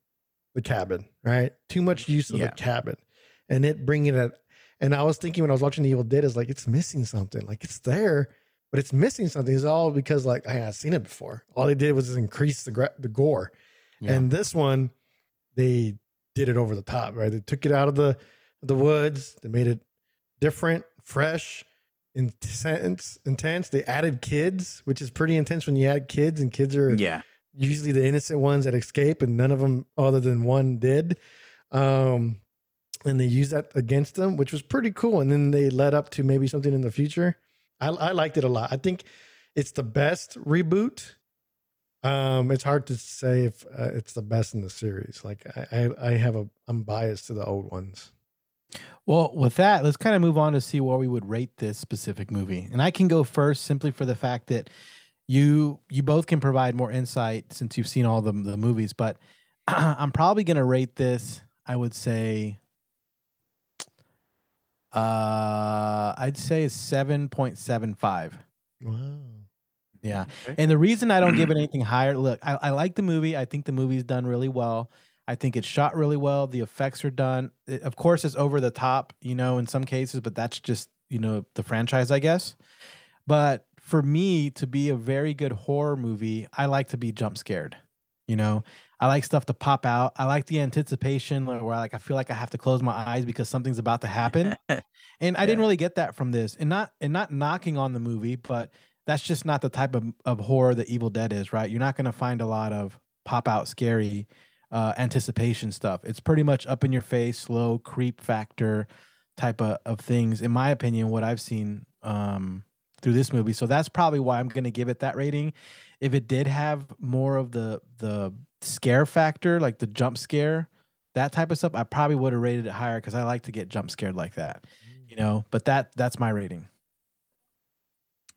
the cabin, right? Too much mm, use of Yeah. the cabin, and it bringing it. And I was thinking when I was watching the Evil Dead, is like it's missing something. Like it's there, but it's missing something. It's all because like I had seen it before. All they did was just increase the gra- the gore. Yeah. And this one, they did it over the top, right? They took it out of the the woods. They made it different, fresh, intense. Intense. They added kids, which is pretty intense when you add kids, and kids are yeah, usually the innocent ones that escape, and none of them, other than one, did. Um, and they used that against them, which was pretty cool. And then they led up to maybe something in the future. I, I liked it a lot. I think it's the best reboot. Um, it's hard to say if uh, it's the best in the series. Like I, I, I have a, I'm biased to the old ones. Well, with that, let's kind of move on to see where we would rate this specific movie. And I can go first simply for the fact that you you both can provide more insight since you've seen all the the movies, but I'm probably going to rate this I would say uh I'd say 7.75. Wow. Yeah. Okay. And the reason I don't give it anything higher, look, I, I like the movie. I think the movie's done really well. I think it's shot really well. The effects are done. It- of course, it's over the top, you know, in some cases, but that's just, you know, the franchise, I guess. But for me to be a very good horror movie, I like to be jump scared. You know, I like stuff to pop out. I like the anticipation where where, like I feel like I have to close my eyes because something's about to happen. And I didn't really get that from this. And not and not knocking on the movie, but that's just not the type of, of horror that Evil Dead is, right? You're not going to find a lot of pop out scary uh, anticipation stuff. It's pretty much up in your face, slow creep factor type of, of things, in my opinion, what I've seen um, through this movie. So that's probably why I'm going to give it that rating. If it did have more of the the scare factor, like the jump scare, that type of stuff, I probably would have rated it higher because I like to get jump scared like that, you know. But that that's my rating.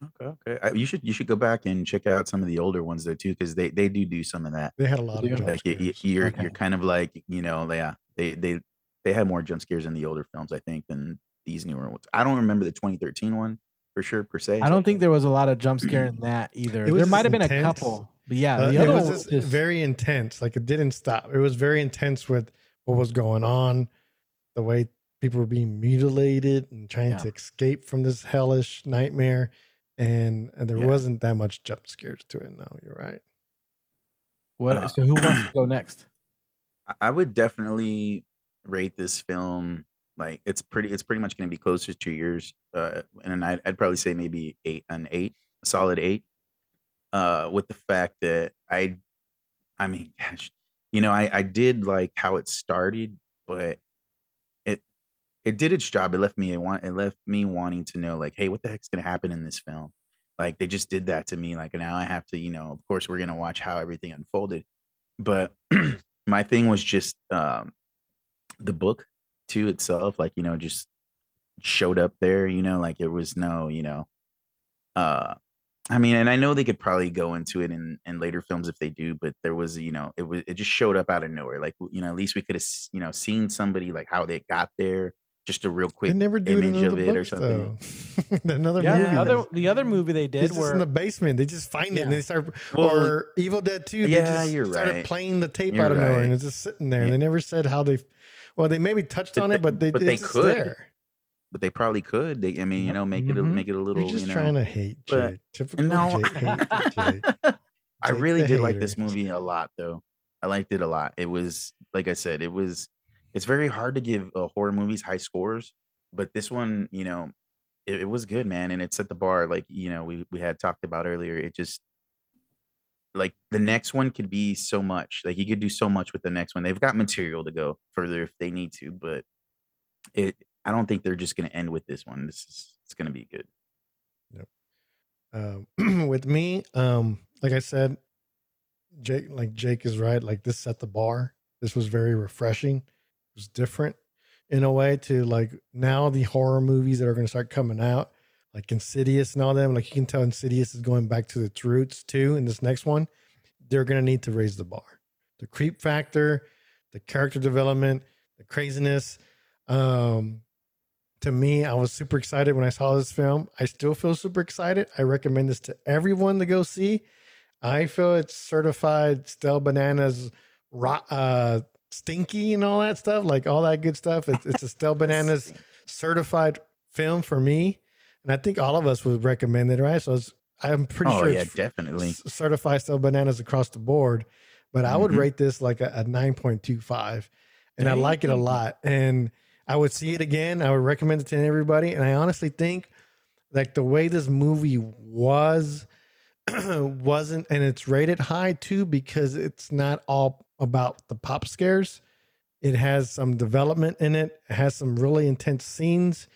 Okay, okay. I, you should you should go back and check out some of the older ones though too, because they they do do some of that. They had a lot Yeah. of jump Like you, you, scares. you're Okay. you're kind of like you know yeah they they they had more jump scares in the older films I think than these newer ones. I don't remember the 2013 one for sure per se. I don't think there was a lot of jump scare in that either. There might have been a couple, but yeah, Uh, the it other was one just was just very intense. Like it didn't stop. It was very intense with what was going on, the way people were being mutilated and trying Yeah. to escape from this hellish nightmare. And, and there Yeah. wasn't that much jump scares to it. No, you're right. what? uh, so who wants to go next? I- I would definitely rate this film like it's pretty it's pretty much going to be closer to yours uh and I'd, I'd probably say maybe eight an eight a solid eight uh with the fact that i i mean gosh you know i i did like how it started but it it did its job it left me it want it left me wanting to know like hey what the heck's to happen in this film? Like they just did that to me like now i have to you know of course we're to watch how everything unfolded but my thing was just um the book to itself like you know just showed up there you know like it was no you know uh i mean and i know they could probably go into it in in later films if they do but there was you know it was it just showed up out of nowhere like you know at least we could have you know seen somebody like how they got there just a real They quick never do it image of the it or something. Another Yeah, movie. the other the other movie they did It's just were in the basement. They just find it and they start. Well, or Evil Dead 2. They yeah, just you're started right. playing the tape You're out of nowhere and it's just sitting there. Yeah. And they never said how they. Well, they maybe touched But on they- it, but they but it's they could. there. but they probably could they i mean you know make it a, Mhm. make it a little You're just you know trying to hate but- Jay. Typical no. Jay. hate Jay. I really the did like this movie a lot, though. I liked it a lot. It was like I said, it was. It's very hard to give uh, horror movies high scores, but this one, you know, it, it was good, man, and it set the bar. Like you know, we we had talked about earlier. It just, like the next one could be so much. Like he could do so much with the next one. They've got material to go further if they need to, but it. I don't think they're just going to end with this one. This is it's going to be good. Um, with me, um, like I said, Jake, like Jake is right. Like this set the bar. This was very refreshing. Was different in a way to like now the horror movies that are going to start coming out, like Insidious and all them. Like you can tell Insidious is going back to its roots too. In this next one, they're going to need to raise the bar. The creep factor, the character development, the craziness. Um, to me, I was super excited when I saw this film. I still feel super excited. I recommend this to everyone to go see. I feel it's certified Stale Bananas uh, stinky and all that stuff, like all that good stuff. It's, it's a Stale Bananas certified film for me. And I think all of us would recommend it, right? So it's, I'm pretty oh sure yeah, it's definitely. certified Stale Bananas across the board. But I would Mhm. rate this like a, a 9.25. And I like it a lot. And I would see it again. I would recommend it to everybody. And I honestly think like the way this movie was wasn't and it's rated high too because it's not all about the pop scares. It has some development in it. It has some really intense scenes.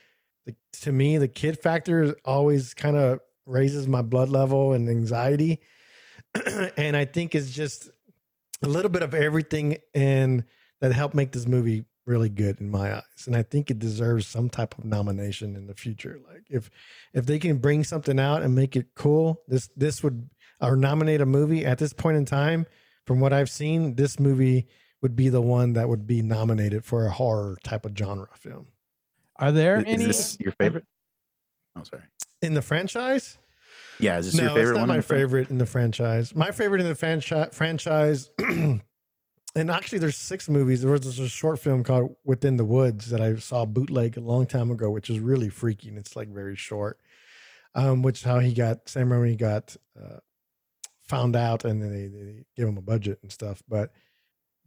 The, to me, the kid factor always kind of raises my blood level and anxiety. and I think it's just a little bit of everything and that helped make this movie really good in my eyes. And I think it deserves some type of nomination in the future. Like if if they can bring something out and make it cool, this this would or nominate a movie at this point in time, from what I've seen, this movie would be the one that would be nominated for a horror type of genre film. Are there Is, is any? this your favorite? Oh, sorry. In the franchise? Yeah, is this no, your favorite it's not one? my in the favorite in the franchise. My favorite in the franchise franchise and actually there's six movies. There was this a short film called Within the Woods that I saw bootleg a long time ago, which is really freaky and it's like very short. Um, which is how he got Sam Raimi got uh, found out and then they, they gave him a budget and stuff. But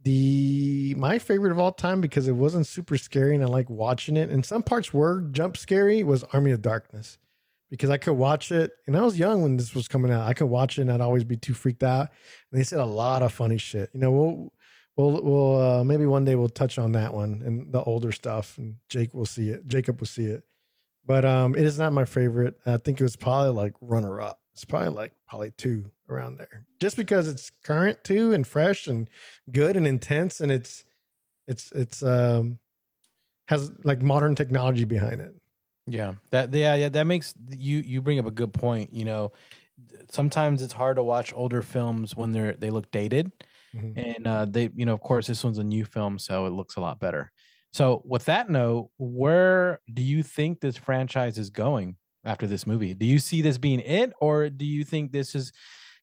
the my favorite of all time because it wasn't super scary and I like watching it. And some parts were jump scary was Army of Darkness because I could watch it and I was young when this was coming out. I could watch it and I'd always be too freaked out. And they said a lot of funny shit. You know, we'll we'll we'll uh, maybe one day we'll touch on that one and the older stuff and Jake will see it. Jacob will see it. But um it is not my favorite. I think it was probably like runner up. It's probably like probably two around there. Just because it's current too and fresh and good and intense and it's it's it's um has like modern technology behind it. Yeah, that yeah yeah that makes you you bring up a good point. You know, sometimes it's hard to watch older films when they're they look dated, Mhm. and uh, they you know of course this one's a new film, so it looks a lot better. So with that note, where do you think this franchise is going after this movie? Do you see this being it, or do you think this is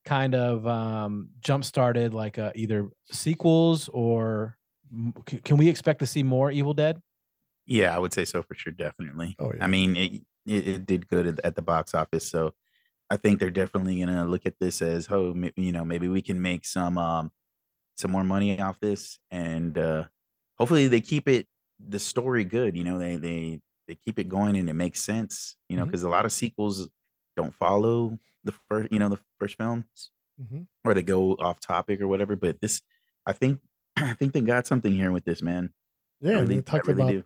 kind of um, jump started like uh, either sequels or m- c- can we expect to see more Evil Dead? Yeah, I would say so for sure, definitely. Oh, yeah. I mean, it, it it did good at, at the box office, so I think they're definitely gonna look at this as, oh, ma- you know, maybe we can make some um some more money off this, and uh hopefully they keep it the story good. You know, they they they keep it going and it makes sense. You know, because a lot of sequels don't follow the first, you know, the first films, Mhm. or they go off topic or whatever. But this, I think, I think they got something here with this man. Yeah, really, they talked really about do.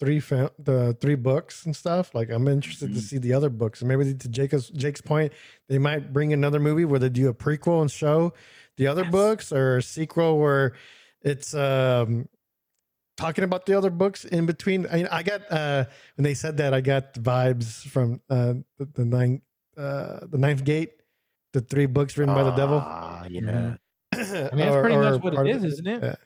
three fam- the three books and stuff. Like I'm interested to Mhm. see the other books. And maybe to Jacob's Jake's point, they might bring another movie where they do a prequel and show the other Yes. books or a sequel where it's um talking about the other books in between. I, mean, I got uh when they said that I got vibes from uh the, the ninth uh the ninth gate, the three books written by the devil. Ah, yeah. Mhm. I I mean, that's pretty much what it is, isn't it? Yeah.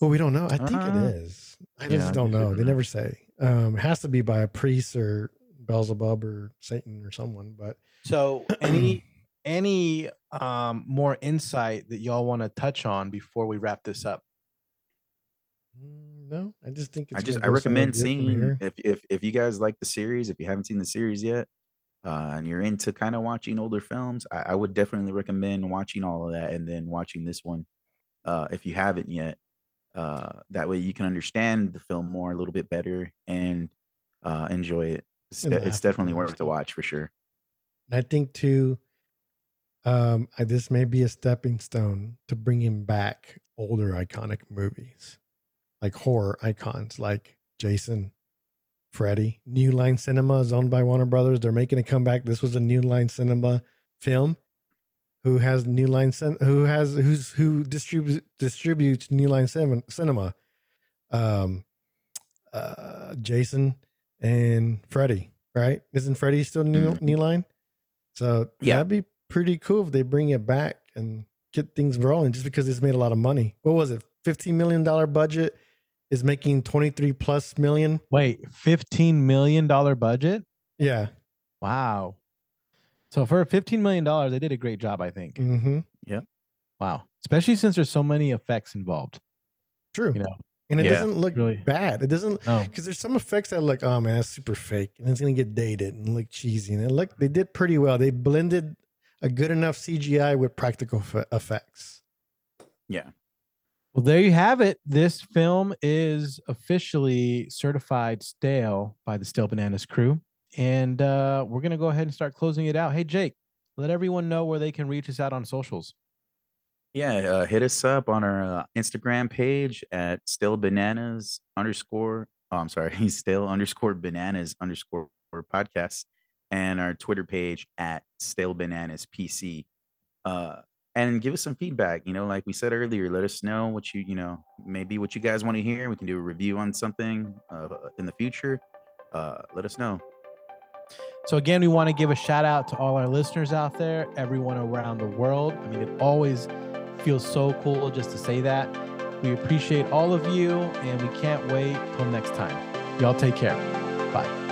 Well, we don't know. I think Uh, it is. I just I don't know. They never say. Um, it has to be by a priest or Beelzebub or Satan or someone. But So any any um more insight that y'all want to touch on before we wrap this up? mm, no, I just think it's I just I gonna go somewhere recommend seeing if if if you guys like the series, if you haven't seen the series yet, uh, and you're into kind of watching older films, I, I would definitely recommend watching all of that and then watching this one, uh, if you haven't yet. Uh, that way you can understand the film more a little bit better and uh, enjoy it. It's, de- it's definitely worth to watch for sure. I think too, Um, I, this may be a stepping stone to bringing back older iconic movies, like horror icons, like Jason, Freddy. New Line Cinema is owned by Warner Brothers. They're making a comeback. This was a New Line Cinema film. Who has New Line Cin- Who has who's who distributes distributes New Line Cin- Cinema? Um, uh, Jason and Freddy, right? Isn't Freddy still New Mhm. New Line? So Yeah. that'd be pretty cool if they bring it back and get things rolling. Just because it's made a lot of money. What was it? Fifteen million dollar budget is making twenty three plus million. Wait, fifteen million dollar budget? Yeah. Wow. So for fifteen million dollars, they did a great job, I think. Mm-hmm. Wow, especially since there's so many effects involved. True. You know, and it Yeah. doesn't look Really. bad. It doesn't no, because there's some effects that look, oh man, that's super fake, and it's gonna get dated and look cheesy. And it look, they did pretty well. They blended a good enough CGI with practical f- effects. Yeah. Well, there you have it. This film is officially certified stale by the Stale Bananas crew. And uh, we're going to go ahead and start closing it out. Hey, Jake, let everyone know where they can reach us out on socials. Yeah, uh, hit us up on our uh, Instagram page at stale bananas underscore. Oh, I'm sorry, stale underscore bananas underscore podcast, and our Twitter page at stale bananas PC. Uh, and give us some feedback. You know, like we said earlier, let us know what you you know maybe what you guys want to hear. We can do a review on something uh, in the future. Uh, let us know. So, again, we want to give a shout out to all our listeners out there, everyone around the world. I mean, it always feels so cool just to say that. We appreciate all of you, and we can't wait till next time. Y'all take care. Bye.